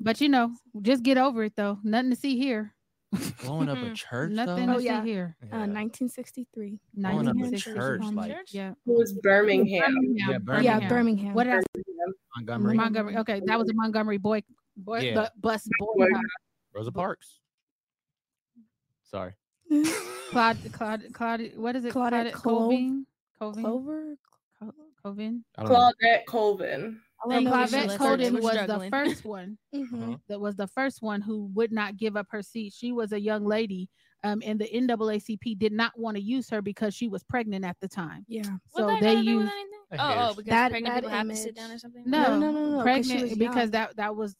but you know, just get over it though. Nothing to see here. blowing up a <laughs> church. Nothing though? to Oh, yeah. see here. Yeah. Uh, 1963. Blowing up a church, like. Yeah. It was Birmingham. Yeah, Yeah, Birmingham. What else? Montgomery, Montgomery. Okay, that was a Montgomery boy, boy Yeah. bu- bus Boy- Rosa Parks. Sorry. <laughs> Claude, Claude, Claude. What is it? Claudette Coving. Coving. Clover. Co- Covin. I don't know. Claudette Colvin. All I Thank know you, is Claudette Melissa. Colden We're was the first <laughs> one. Mhm. Uh-huh. That was the first one who would not give up her seat. She was a young lady, um, and the NAACP did not want to use her because she was pregnant at the time. Yeah. So that they gotta do with used Oh, oh, because That- pregnant that people have to sit down or something. no, no, no, no, 'cause she pregnant because young. that that was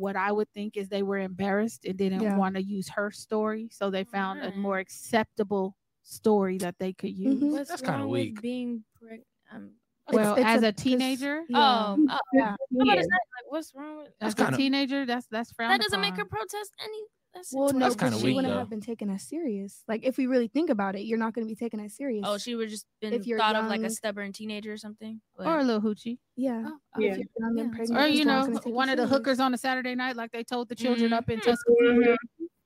what I would think is they were embarrassed and didn't Yeah. want to use her story, so they found a more acceptable story that they could use. Mhm. What's That's kinda weak. Being pregnant. Um, Well, it's as a, 'cause- teenager, yeah. Oh, oh, Yeah. how about is that? Like, what's wrong with as That's a kinda- teenager, that's that's frowned that? Doesn't make her protest any. That's Well, no, That's kinda she wouldn't though. have been taken as serious. Like, if we really think about it, you're not going to be taken as serious. Oh, she would just been If you're thought of like a stubborn teenager or something. or a little hoochie, yeah. Oh, If Yeah. you're young and Yeah. pregnant, or you know, gonna take you one of the serious. hookers on a Saturday night, like they told the children up in Mhm. Tuscaloosa.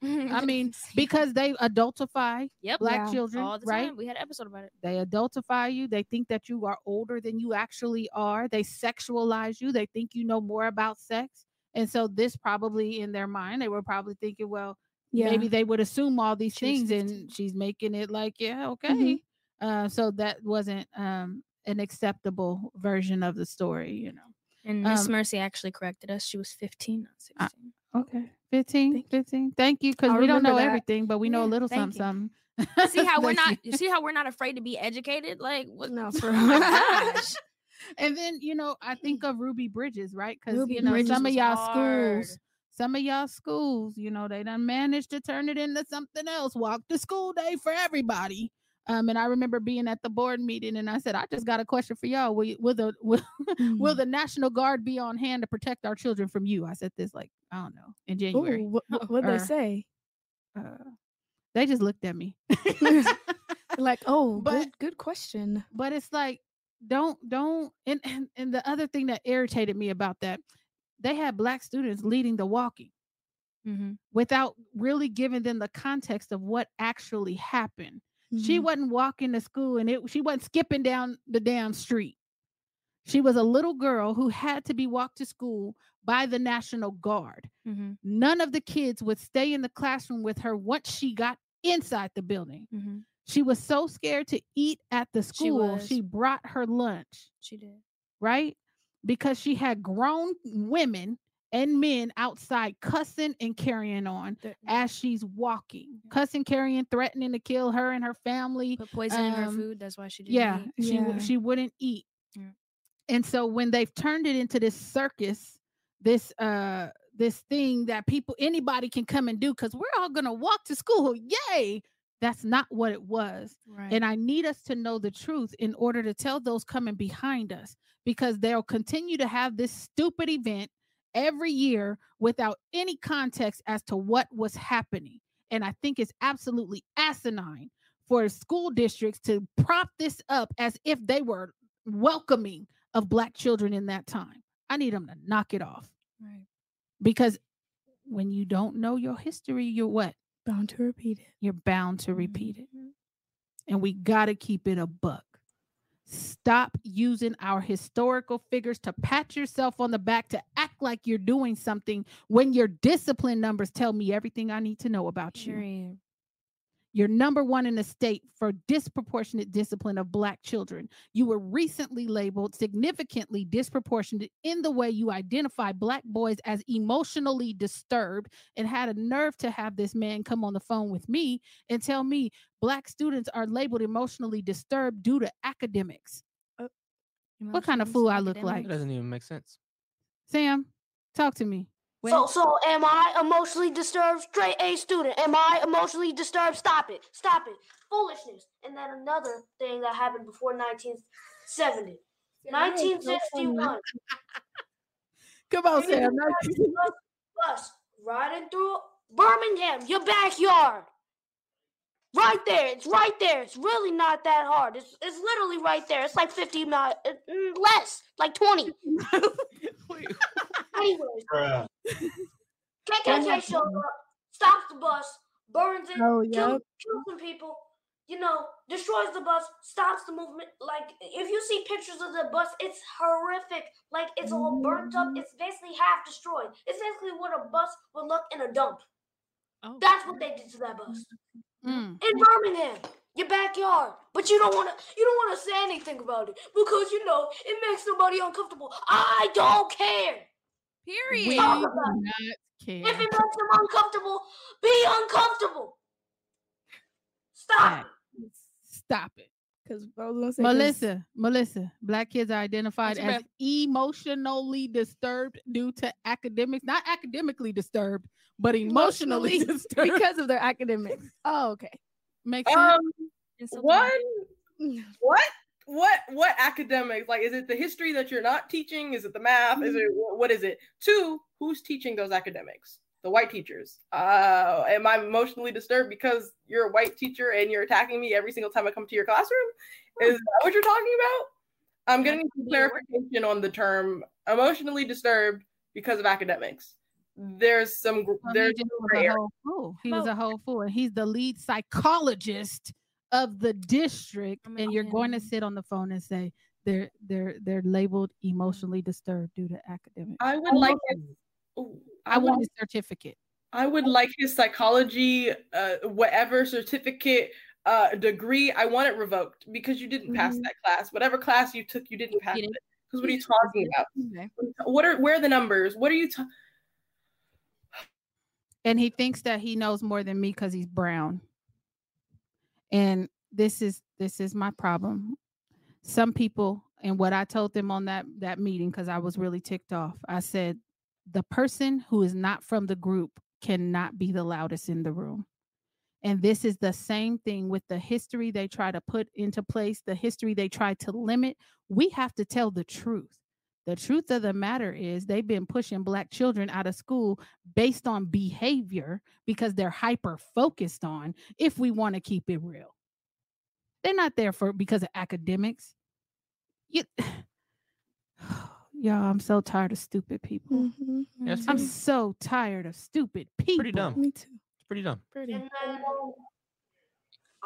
Mhm. I mean, <laughs> because they adultify yep, black Yeah. children, all the right? time. We had an episode about it. They adultify you. They think that you are older than you actually are. They sexualize you. They think you know more about sex. And so this probably in their mind, they were probably thinking, well, Yeah. maybe they would assume all these She things and she's making it like, yeah, okay. Mhm. Uh, so that wasn't um an acceptable version of the story, you know. And Miss Um, Mercy actually corrected us. She was 15, not 16. Uh, Okay. 15, Thank you. 15. Thank you. Because we don't know that. everything, but we know a little something, something. see how we're <laughs> not. you. You see how we're not afraid to be educated. Like what? No, for <laughs> <laughs> Oh gosh. And then you know i think of ruby bridges right? Because you know Bridges some of y'all hard. schools some of y'all schools you know they done managed to turn it into something else walk to school day for everybody. Um and i remember being at the board meeting and i said i just got a question for y'all. Will, you- will the will, <laughs> will the national guard be on hand to protect our children from you? I said this like i don't know in january Ooh, what, what, they say? uh, they just looked at me. <laughs> Like, <laughs> oh, But- good, good question. but it's like don't don't and, and and the other thing that irritated me about that they had black students leading the walking Mhm. without really giving them the context of what actually happened she Mhm. wasn't walking to school and it she wasn't skipping down the damn street she was a little girl who had to be walked to school by the national guard Mhm. none of the kids would stay in the classroom with her once she got inside the building. She was so scared to eat at the school, was. she brought her lunch, She did. right? Because she had grown women and men outside cussing and carrying on as she's walking, cussing, carrying, threatening to kill her and her family. Put poison in her um, food. That's why she didn't Yeah, eat. she Yeah. she wouldn't eat. Yeah. And so when they've turned it into this circus, this uh this thing that people anybody can come and do cuz we're all going to walk to school. Yay! That's not what it was. Right. And I need us to know the truth in order to tell those coming behind us because they'll continue to have this stupid event every year without any context as to what was happening. And I think it's absolutely asinine for school districts to prop this up as if they were welcoming of black children in that time. I need them to knock it off right. because when you don't know your history, you're what? Bound to repeat it. You're bound to repeat it Mhm. and we got to keep it a buck. Stop using our historical figures to pat yourself on the back to act like you're doing something when your discipline numbers tell me everything I need to know about you. Period. You're number one in the state for disproportionate discipline of Black children. You were recently labeled significantly disproportionate in the way you identify Black boys as emotionally disturbed and had a nerve to have this man come on the phone with me and tell me Black students are labeled emotionally disturbed due to academics. Oh, what kind of fool I look That like? academics. doesn't even make sense. Sam, talk to me. So, so am I emotionally disturbed? Straight A student. Am I emotionally disturbed? Stop it. Stop it. Foolishness. And then another thing that happened before 1970. 1961. <laughs> Come on, You need to Sam. ride the bus, bus riding through Birmingham, your backyard. Right there. It's right there. It's really not that hard. It's, it's literally right there. It's like 50 miles, uh, mm, less, like 20. <laughs> Anyways, Bruh. KKK shows up, stops the bus, burns it, Oh, kills, kills some people, you know, destroys the bus, stops the movement. Like, if you see pictures of the bus, it's horrific. Like, it's all burnt up. It's basically half destroyed. It's basically what a bus would look in a dump. Oh. That's what they did to that bus Mm. in Birmingham, your backyard. But you don't want to. You don't want to say anything about it because you know it makes nobody uncomfortable. I don't care. We Period. Talk do about it. not If it makes them uncomfortable, be uncomfortable. Stop. it. Stop it. Because I was gonna say 'cause- Melissa, Melissa, black kids are identified What's your as emotionally disturbed due to academics, not academically disturbed, but emotionally, Emotionally, <laughs> disturbed. because of their academics. Oh, okay. Makes sense. Um, And one, <laughs> what, what, what academics? Like, is it the history that you're not teaching? Is it the math? Is it what is it? Two, who's teaching those academics? The white teachers. Uh, am I emotionally disturbed because you're a white teacher and you're attacking me every single time I come to your classroom? Is that what you're talking about? I'm getting some clarification on the term emotionally disturbed because of academics. There's some gr- Well, there's he was a whole fool. He was a whole fool, and he's the lead psychologist of the district. And you're going to sit on the phone and say they're they're they're labeled emotionally disturbed due to academics. I would like his, ooh, I I want his certificate. I would like his psychology, uh, whatever certificate, uh, degree. I want it revoked because you didn't pass Mhm. that class. Whatever class you took, you didn't pass it. Because what are you talking about? Okay. What are where are the numbers? What are you? Ta- and he thinks that he knows more than me because he's brown and this is this is my problem some people and what i told them on that that meeting because i was really ticked off i said the person who is not from the group cannot be the loudest in the room and this is the same thing with the history they try to put into place the history they try to limit we have to tell the truth the truth of the matter is they've been pushing black children out of school based on behavior because they're hyper focused on if we want to keep it real. They're not there for because of academics. You, <sighs> <sighs> y'all, I'm so tired of stupid people. Mhm. Yes, I'm so tired of stupid people. Pretty dumb. Me too. It's pretty dumb. Pretty. And then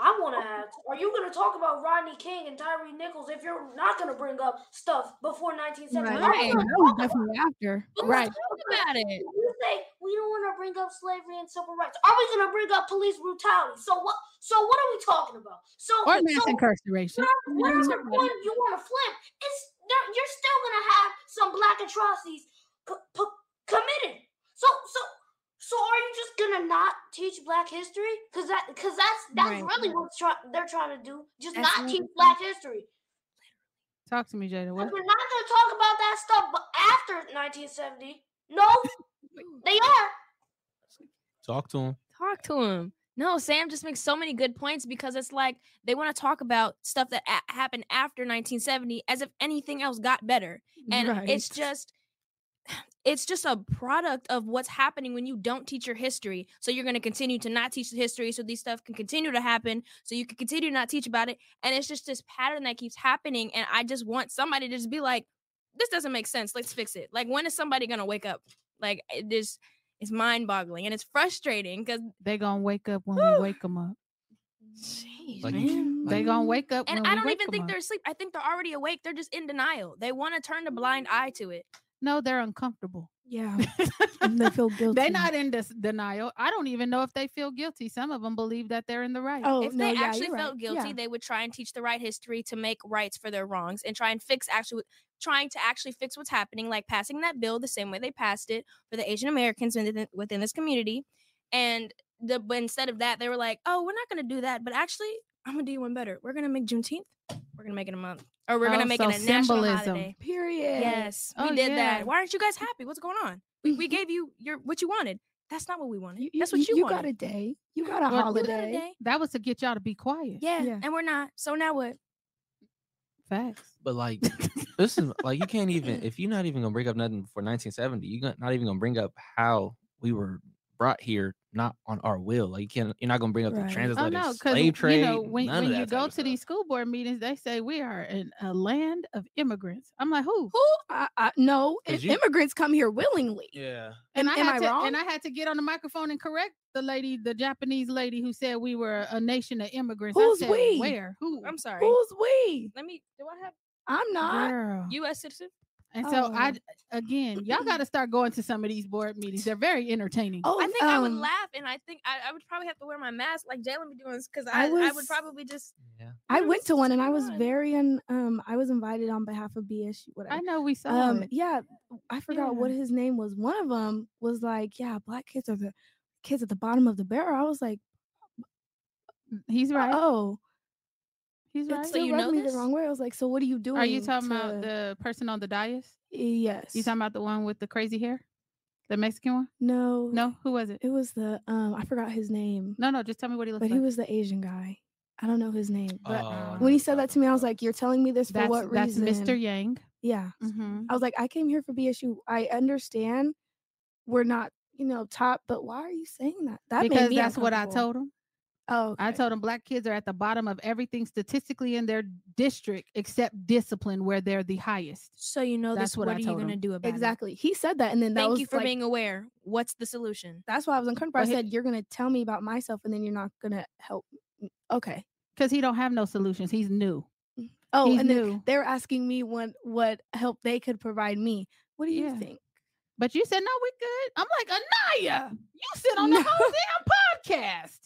I want to ask: Are you going to talk about Rodney King and Tyre Nichols if you're not going to bring up stuff before 1970? Right. Why Right. you was definitely after. it? Right. Talk about it. You say we don't want to bring up slavery and civil rights. Are we going to bring up police brutality? So what? So what are we talking about? So Or mass so incarceration. whatever, whatever one you want to flip, it's there- you're still going to have some black atrocities co- po- committed. So so so are you just going to not teach black history? Because that because that's that's Right. really what try, they're trying to do. Just That's not teach black history. Talk to me, Jada. What? we're not going to talk about that stuff but after 1970. No, <laughs> they are. Talk to him. Talk to him. No, Sam just makes so many good points because it's like they want to talk about stuff that a- happened after 1970 as if anything else got better. And it's just it's just a product of what's happening when you don't teach your history. So you're going to continue to not teach the history so these stuff can continue to happen so you can continue to not teach about it and it's just this pattern that keeps happening and I just want somebody to just be like this doesn't make sense. Let's fix it. Like when is somebody going to wake up? Like eh, it just it's mind-boggling and it's frustrating cuz they're gonna wake up when we wake them up. Jeez, Like, man. They gonna wake up. And when I don't wake even 'em think up. they're asleep. I think they're already awake. They're just in denial. They want to turn a blind mm. eye to it. No, they're uncomfortable. Yeah. <laughs> and they feel guilty. They're not in this denial. I don't even know if they feel guilty. Some of them believe that they're in the right. Oh, if no, they yeah, actually you're right. felt guilty, Yeah. they would try and teach the right history to make rights for their wrongs and try and fix actually trying to actually fix what's happening, like passing that bill the same way they passed it for the Asian Americans within, within this community. And the but instead of that, they were like, "Oh, we're not going to do that, but actually, I'm gonna do one better. We're gonna make Juneteenth. We're gonna make it a month, or we're gonna Oh, make so it a national holiday." Period. Yes, we Oh, did yeah. that. Why aren't you guys happy? What's going on? We, we mm-hmm. gave you your what you wanted. That's not what we wanted. You, That's what you, you wanted. got a day. You got a Well, You got a holiday. That was to get y'all to be quiet. Yeah, Yeah. and we're not. So now what? Facts. But like, <laughs> this is like you can't even if you're not even gonna bring up nothing before 1970, you're not even gonna bring up how we were brought here not on our will. Like you can't, you're not gonna bring up Right. the transatlantic Oh no, slave trade. you know when, none when that you go of to these school board meetings, they say we are in a land of immigrants. I'm like, who? Who? I, I, no, 'Cause i- you- immigrants come here willingly. yeah, And Am- I am had I to, wrong? And I had to get on the microphone and correct the lady, the Japanese lady who said we were a nation of immigrants. I Who's said, we? Where? Who? I'm sorry. Who's we? Let me. Do I have I'm not. Girl. U.S. citizen? And so I Oh. d- again, y'all got to <clears throat> start going to some of these board meetings. They're very entertaining. Oh, I think I would um, laugh, and I think I, I would probably have to wear my mask like Jalen be doing because I I, I, would probably just. yeah. I went to one and I was on? very un, um I was invited on behalf of BSU whatever. I know we saw um it. yeah, I forgot what his name was. One of them was like, yeah, black kids are the kids at the bottom of the barrel. I was like, He's right. oh, He's it right. So you rubbed know me this? the wrong way. I was like, so what are you doing? Are you talking about the person on the dais? yes? You talking about the one with the crazy hair? The Mexican one? no, No, who was it? It was the um I forgot his name, No, no, just tell me what he looks like. but like. he was the Asian guy. I don't know his name, but Oh, when he said that to me, I was like, "You're telling me this for that's what that's reason?" Mr. Yang. Yeah, Mm-hmm. I was like, "I came here for BSU. I understand we're not, you know, top, but why are you saying that?" That made Because me that's what I told him. Oh, I told him black kids are at the bottom of everything statistically in their district except discipline, where they're the highest. So you know That's this. what What, I are you gonna him. do about it? exactly. He said that, and then that Thank was you for like, being aware. What's the solution? That's why I was uncomfortable. I But he- said, "You're gonna tell me about myself, and then you're not gonna help." me." Okay. Because he don't have no solutions. He's new. Mm-hmm. Oh, He's and then new. they're asking me what what help they could provide me. What do you Yeah. think? But you said no, we good. I'm like Anaya. You sit on the <laughs> whole damn podcast.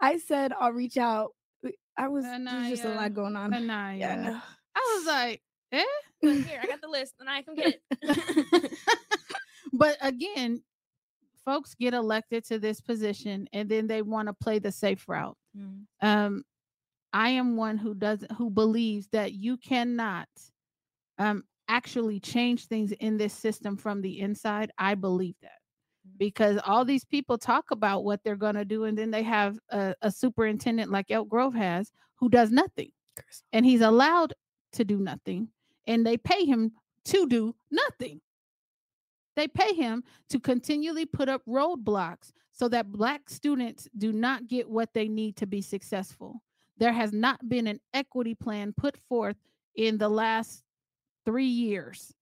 I said I'll reach out. Uh, I was there's just a lot going on. Anaya. Yeah, I know. I was like, eh. Look, Here, I got the list, and I can get it. <laughs> but again, folks get elected to this position and then they want to play the safe route. Mm. Um, I am one who doesn't who believes that you cannot um actually change things in this system from the inside. I believe that because all these people talk about what they're going to do and then they have a, a superintendent like Elk Grove has who does nothing and he's allowed to do nothing and they pay him to do nothing. They pay him to continually put up roadblocks so that black students do not get what they need to be successful. There has not been an equity plan put forth in the last 3 years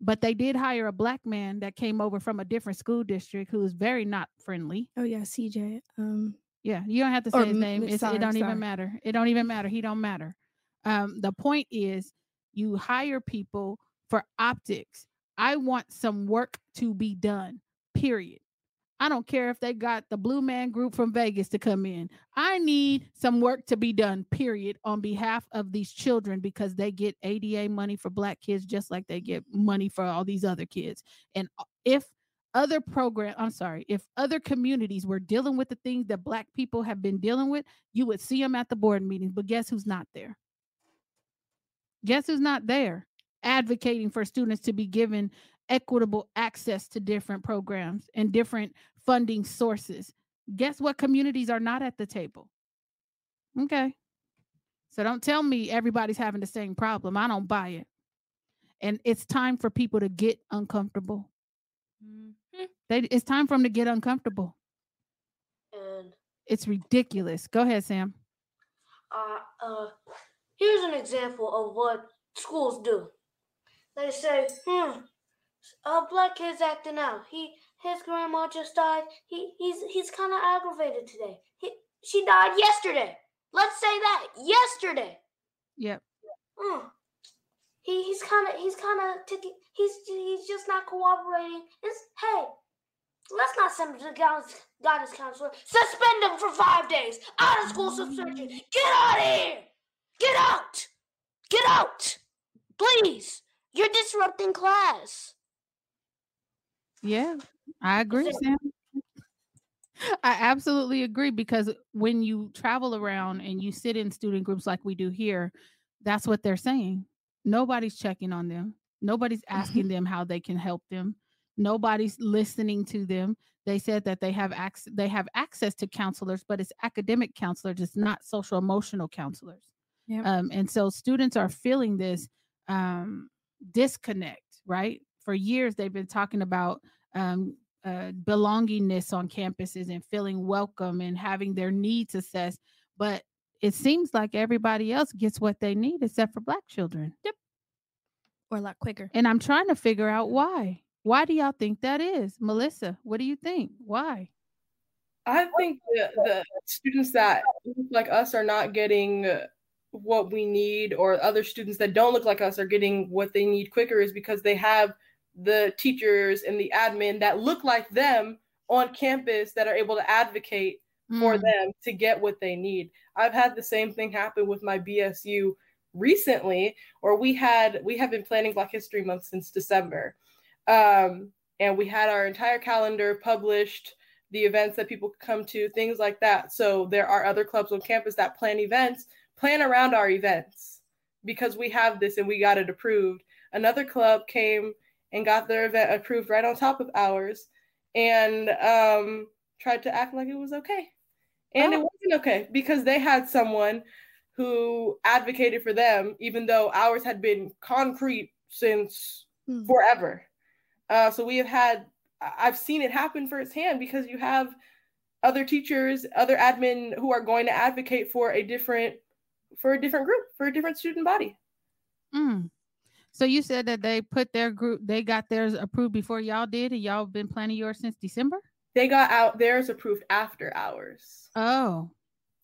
but they did hire a black man that came over from a different school district who is very not friendly Oh yeah, CJ. Um, yeah, you don't have to say his name. m- It's, sorry, it don't sorry. even matter. It don't even matter. He don't matter. Um, the point is, you hire people for optics. I want some work to be done. Period. I don't care if they got the Blue Man Group from Vegas to come in. I need some work to be done, period, on behalf of these children because they get ADA money for black kids just like they get money for all these other kids. And if other program, I'm sorry, if other communities were dealing with the things that black people have been dealing with, you would see them at the board meetings. But guess who's not there? Guess who's not there? Advocating for students to be given equitable access to different programs and different funding sources. Guess what communities are not at the table? Okay. So don't tell me everybody's having the same problem. I don't buy it. And it's time for people to get uncomfortable. Mhm. They, it's time for them to get uncomfortable. And It's ridiculous. Go ahead, Sam. uh, uh, here's an example of what schools do. They say, hmm, a black kid's acting out. He his grandma just died. He he's he's kind of aggravated today. He she died yesterday. Let's say that yesterday. Yep. Hmm. He he's kind of he's kind of taking he's he's just not cooperating. It's hey, let's not send him to the guidance, guidance counselor. Suspend him for five days. Out of school suspension. Get out of here. Get out. Get out. Please. You're disrupting class. Yeah, I agree, Sam. I absolutely agree because when you travel around and you sit in student groups like we do here, that's what they're saying. Nobody's checking on them. Nobody's asking them how they can help them. Nobody's listening to them. They said that they have access they have access to counselors, but it's academic counselors, it's not social emotional counselors. Yep. Um, and so students are feeling this um, disconnect, right? For years, they've been talking about um, uh, belongingness on campuses and feeling welcome and having their needs assessed. But it seems like everybody else gets what they need except for Black children. Yep. Or a lot quicker. And I'm trying to figure out why. Why do y'all think that is? Melissa, what do you think? Why? I think the, the students that look like us are not getting uh, what we need, or other students that don't look like us are getting what they need quicker, is because they have the teachers and the admin that look like them on campus that are able to advocate for Mm, them to get what they need. I've had the same thing happen with my BSU recently, or we had we have been planning Black History Month since December, um, and we had our entire calendar published, the events that people come to, things like that. So there are other clubs on campus that plan events, plan around our events because we have this and we got it approved. Another club came and got their event approved right on top of ours, and um, tried to act like it was okay. And it Oh. wasn't okay because they had someone who advocated for them, even though ours had been concrete since Hmm. forever. Uh, so we have had, I've seen it happen firsthand because you have other teachers, other admin who are going to advocate for a different, for a different group, for a different student body. mm. So you said that they put their group, they got theirs approved before y'all did, and y'all been planning yours since December? They got out theirs approved after ours, Oh,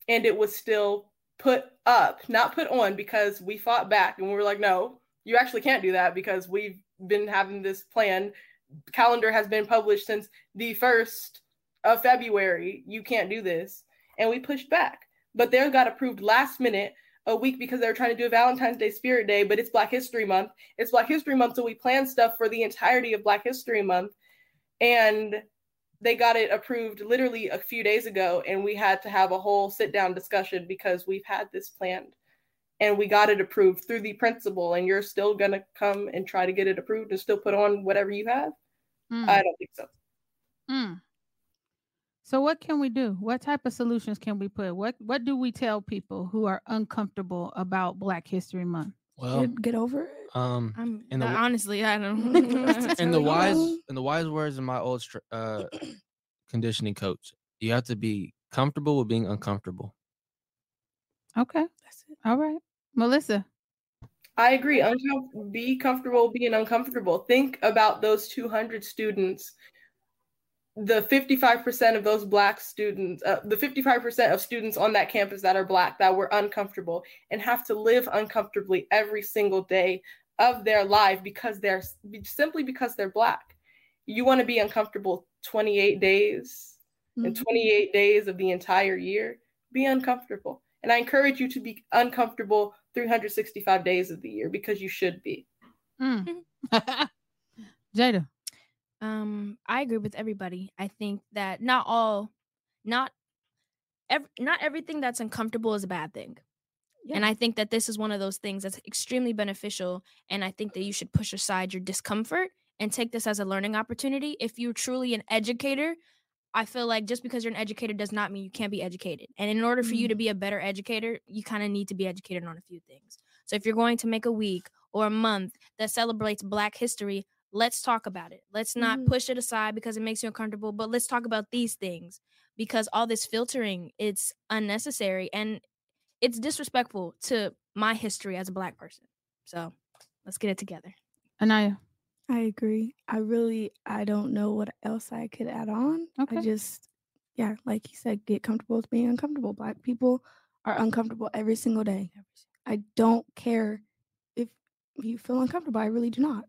and it was still put up, not put on, because we fought back and we were like, no, you actually can't do that because we've been having this plan. Calendar has been published since the first of February. You can't do this, and we pushed back. But theirs got approved last minute, a week because they were trying to do a Valentine's Day Spirit Day, but it's Black History Month. It's Black History Month, so we plan stuff for the entirety of Black History Month, and they got it approved literally a few days ago, and we had to have a whole sit down discussion because we've had this planned, and we got it approved through the principal, and you're still gonna come and try to get it approved and still put on whatever you have. mm, I don't think so. mm. So what can we do? What type of solutions can we put? What what do we tell people who are uncomfortable about Black History Month? Well, Get, get over it. um, I'm And the uh, honestly, I don't. <laughs> <laughs> in the wise good. in the wise words of my old uh <clears throat> conditioning coach, you have to be comfortable with being uncomfortable. Okay. That's it. All right. Melissa. I agree. Uncom- be comfortable being uncomfortable. Think about those 200 students. The 55% of those Black students, uh, the 55% of students on that campus that are Black that were uncomfortable and have to live uncomfortably every single day of their life because they're simply because they're Black. you want to be uncomfortable 28 days and Mhm. 28 days of the entire year, be uncomfortable. And I encourage you to be uncomfortable 365 days of the year because you should be. Mm. <laughs> Jada. Um, I agree with everybody. I think that not all, not ev- not everything that's uncomfortable is a bad thing. And I think that this is one of those things that's extremely beneficial. And I think that you should push aside your discomfort and take this as a learning opportunity. If you're truly an educator, I feel like just because you're an educator does not mean you can't be educated. And in order for you to be a better educator, you kind of need to be educated on a few things. So if you're going to make a week or a month that celebrates Black history, let's talk about it. Let's not Mhm. push it aside because it makes you uncomfortable, but let's talk about these things because all this filtering it's unnecessary and it's disrespectful to my history as a black person. So let's get it together. Anaya. I agree. I really I don't know what else I could add on. Okay. I just yeah, like you said, get comfortable with being uncomfortable. Black people are uncomfortable every single day. I don't care if you feel uncomfortable. I really do not.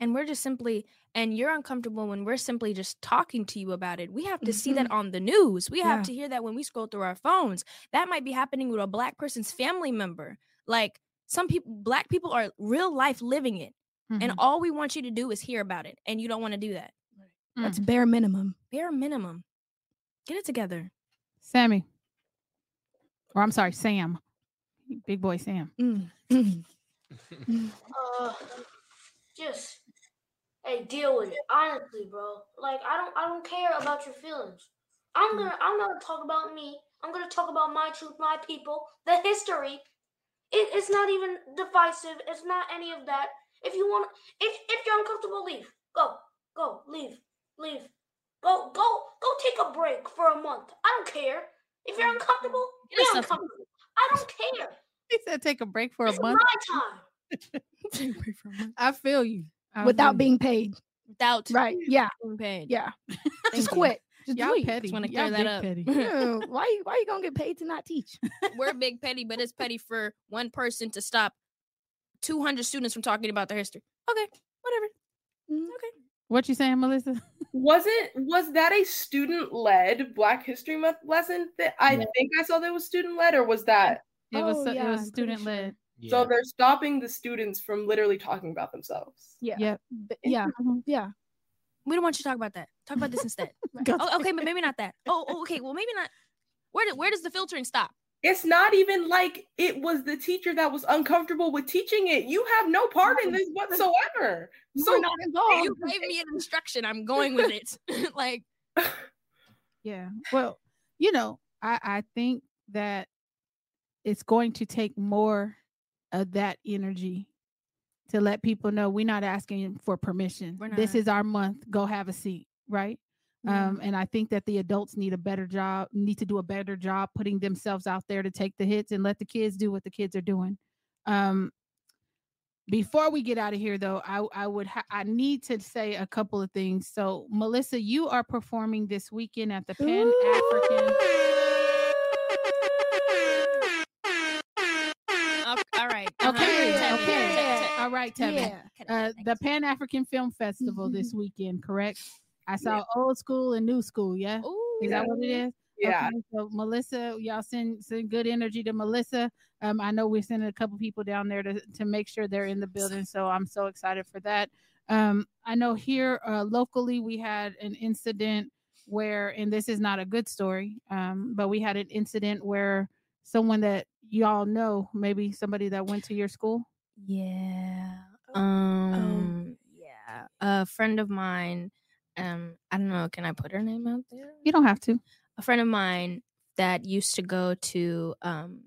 And we're just simply, and you're uncomfortable when we're simply just talking to you about it. We have to see that on the news. We have Yeah. to hear that when we scroll through our phones. That might be happening with a black person's family member. Like some people, black people are real life living it. And Mhm. all we want you to do is hear about it. And you don't want to do that. That's Mm. bare minimum. Bare minimum. Get it together. Sammy. Or I'm sorry, Sam. Big boy Sam. Mm, mm, <laughs> mm. <laughs> <laughs> Uh, just hey, deal with it. Honestly, bro. Like I don't, I don't care about your feelings. I'm gonna, I'm gonna talk about me. I'm gonna talk about my truth, my people, the history. It, it's not even divisive. It's not any of that. If you want, if if you're uncomfortable, leave. Go, go, leave, leave. Go, go, go. Take a break for a month. I don't care. If you're mm-hmm. uncomfortable, Get be yourself- uncomfortable. I don't <laughs> care. He said take a break for a It's month. my time. <laughs> <laughs> Take a break for a month. I feel you. I Without feel being paid. Without Right. <laughs> Yeah. being paid. Yeah. <laughs> Thank Just you. quit. Just Y'all leave. petty. Just wanna Y'all clear that big up. petty. Yeah, why you why you gonna get paid to not teach? We're big petty, but it's petty for one person to stop 200 students from talking about their history. Okay, whatever. Mm. Okay. What you saying, Melissa? Was it was that a student led Black History Month lesson that I Yeah. think I saw that was student led or was that It was Oh, so- yeah, it was student sure. Led. so they're stopping the students from literally talking about themselves. Yeah. Yep. B- Yeah. Mhm. Yeah. We don't want you to talk about that. Talk about this instead. <laughs> Go oh, okay, but maybe not that. Oh, oh, okay. Well, maybe not. Where do, where does the filtering stop? It's not even like it was the teacher that was uncomfortable with teaching it. You have no part in this whatsoever. So not involved. You gave me an instruction. I'm going with it. <laughs> like, <laughs> Yeah. Well, you know, I I think that it's going to take more of that energy to let people know we're not asking for permission. This is our month. Go have a seat, right? Um, and I think that the adults need a better job, need to do a better job putting themselves out there to take the hits and let the kids do what the kids are doing. Um, before we get out of here, though, I I would ha- I need to say a couple of things. So, Melissa, you are performing this weekend at the Pan African. All right, Tevin. Yeah. Uh, the Pan African Film Festival this <laughs> weekend, correct? I saw old school and new school. Yeah, Ooh. is that what it is? yeah. Okay, so Melissa, y'all send send good energy to Melissa. Um, I know we're sending a couple people down there to to make sure they're in the building. So I'm so excited for that. Um, I know here uh, locally we had an incident where, and this is not a good story, um, but we had an incident where someone that y'all know, maybe somebody that went to your school. Yeah. Um. Yeah. A friend of mine. Um. I don't know. Can I put her name out there? You don't have to. a friend of mine that used to go to um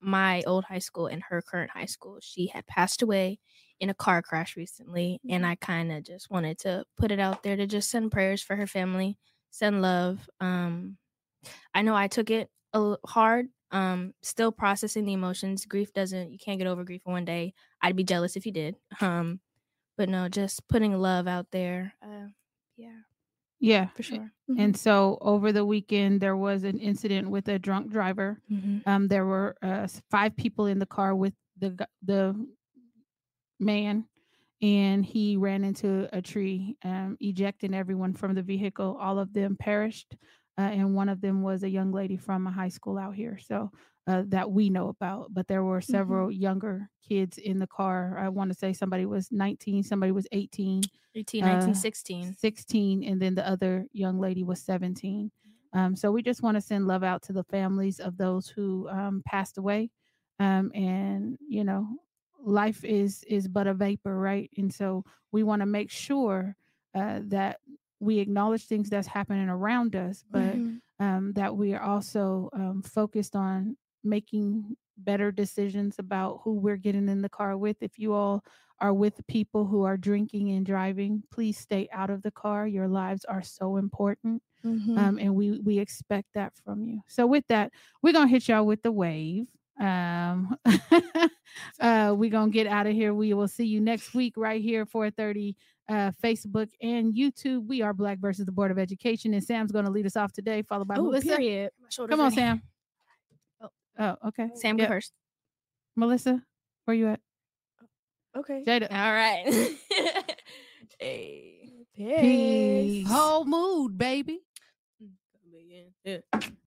my old high school and her current high school she had passed away in a car crash recently and i kind of just wanted to put it out there to just send prayers for her family send love um i know i took it a hard um still processing the emotions grief doesn't you can't get over grief in one day i'd be jealous if you did <laughs> um but no just putting love out there uh yeah Yeah, for sure And so over the weekend, there was an incident with a drunk driver. mm-hmm. Um, there were uh, five people in the car with the the man, and he ran into a tree, um, ejecting everyone from the vehicle. All of them perished, uh, and one of them was a young lady from a high school out here. So uh, that we know about, but there were several younger kids in the car. I want to say somebody was 19, somebody was 18, 18, uh, 16. 16, and then the other young lady was 17. Um, so we just want to send love out to the families of those who um, passed away. Um, and you know, life is is but a vapor, right? And so we want to make sure uh, that we acknowledge things that's happening around us, but Mhm. um, that we are also um, focused on making better decisions about who we're getting in the car with. If you all are with people who are drinking and driving, please stay out of the car. Your lives are so important, Mhm. um, and we we expect that from you. So with that, we're gonna hit y'all with the wave. Um, <laughs> uh, we're gonna get out of here. We will see you next week right here, 4:30 uh, Facebook and YouTube. We are Black versus the Board of Education, and Sam's gonna lead us off today, followed by Oh, Melissa. period. Come on, ready. Sam. Oh. Oh, okay. Sam, go Yep. first. Melissa, where you at? Okay. Jada. All right. <laughs> hey. Peace. Whole mood, baby. Yeah.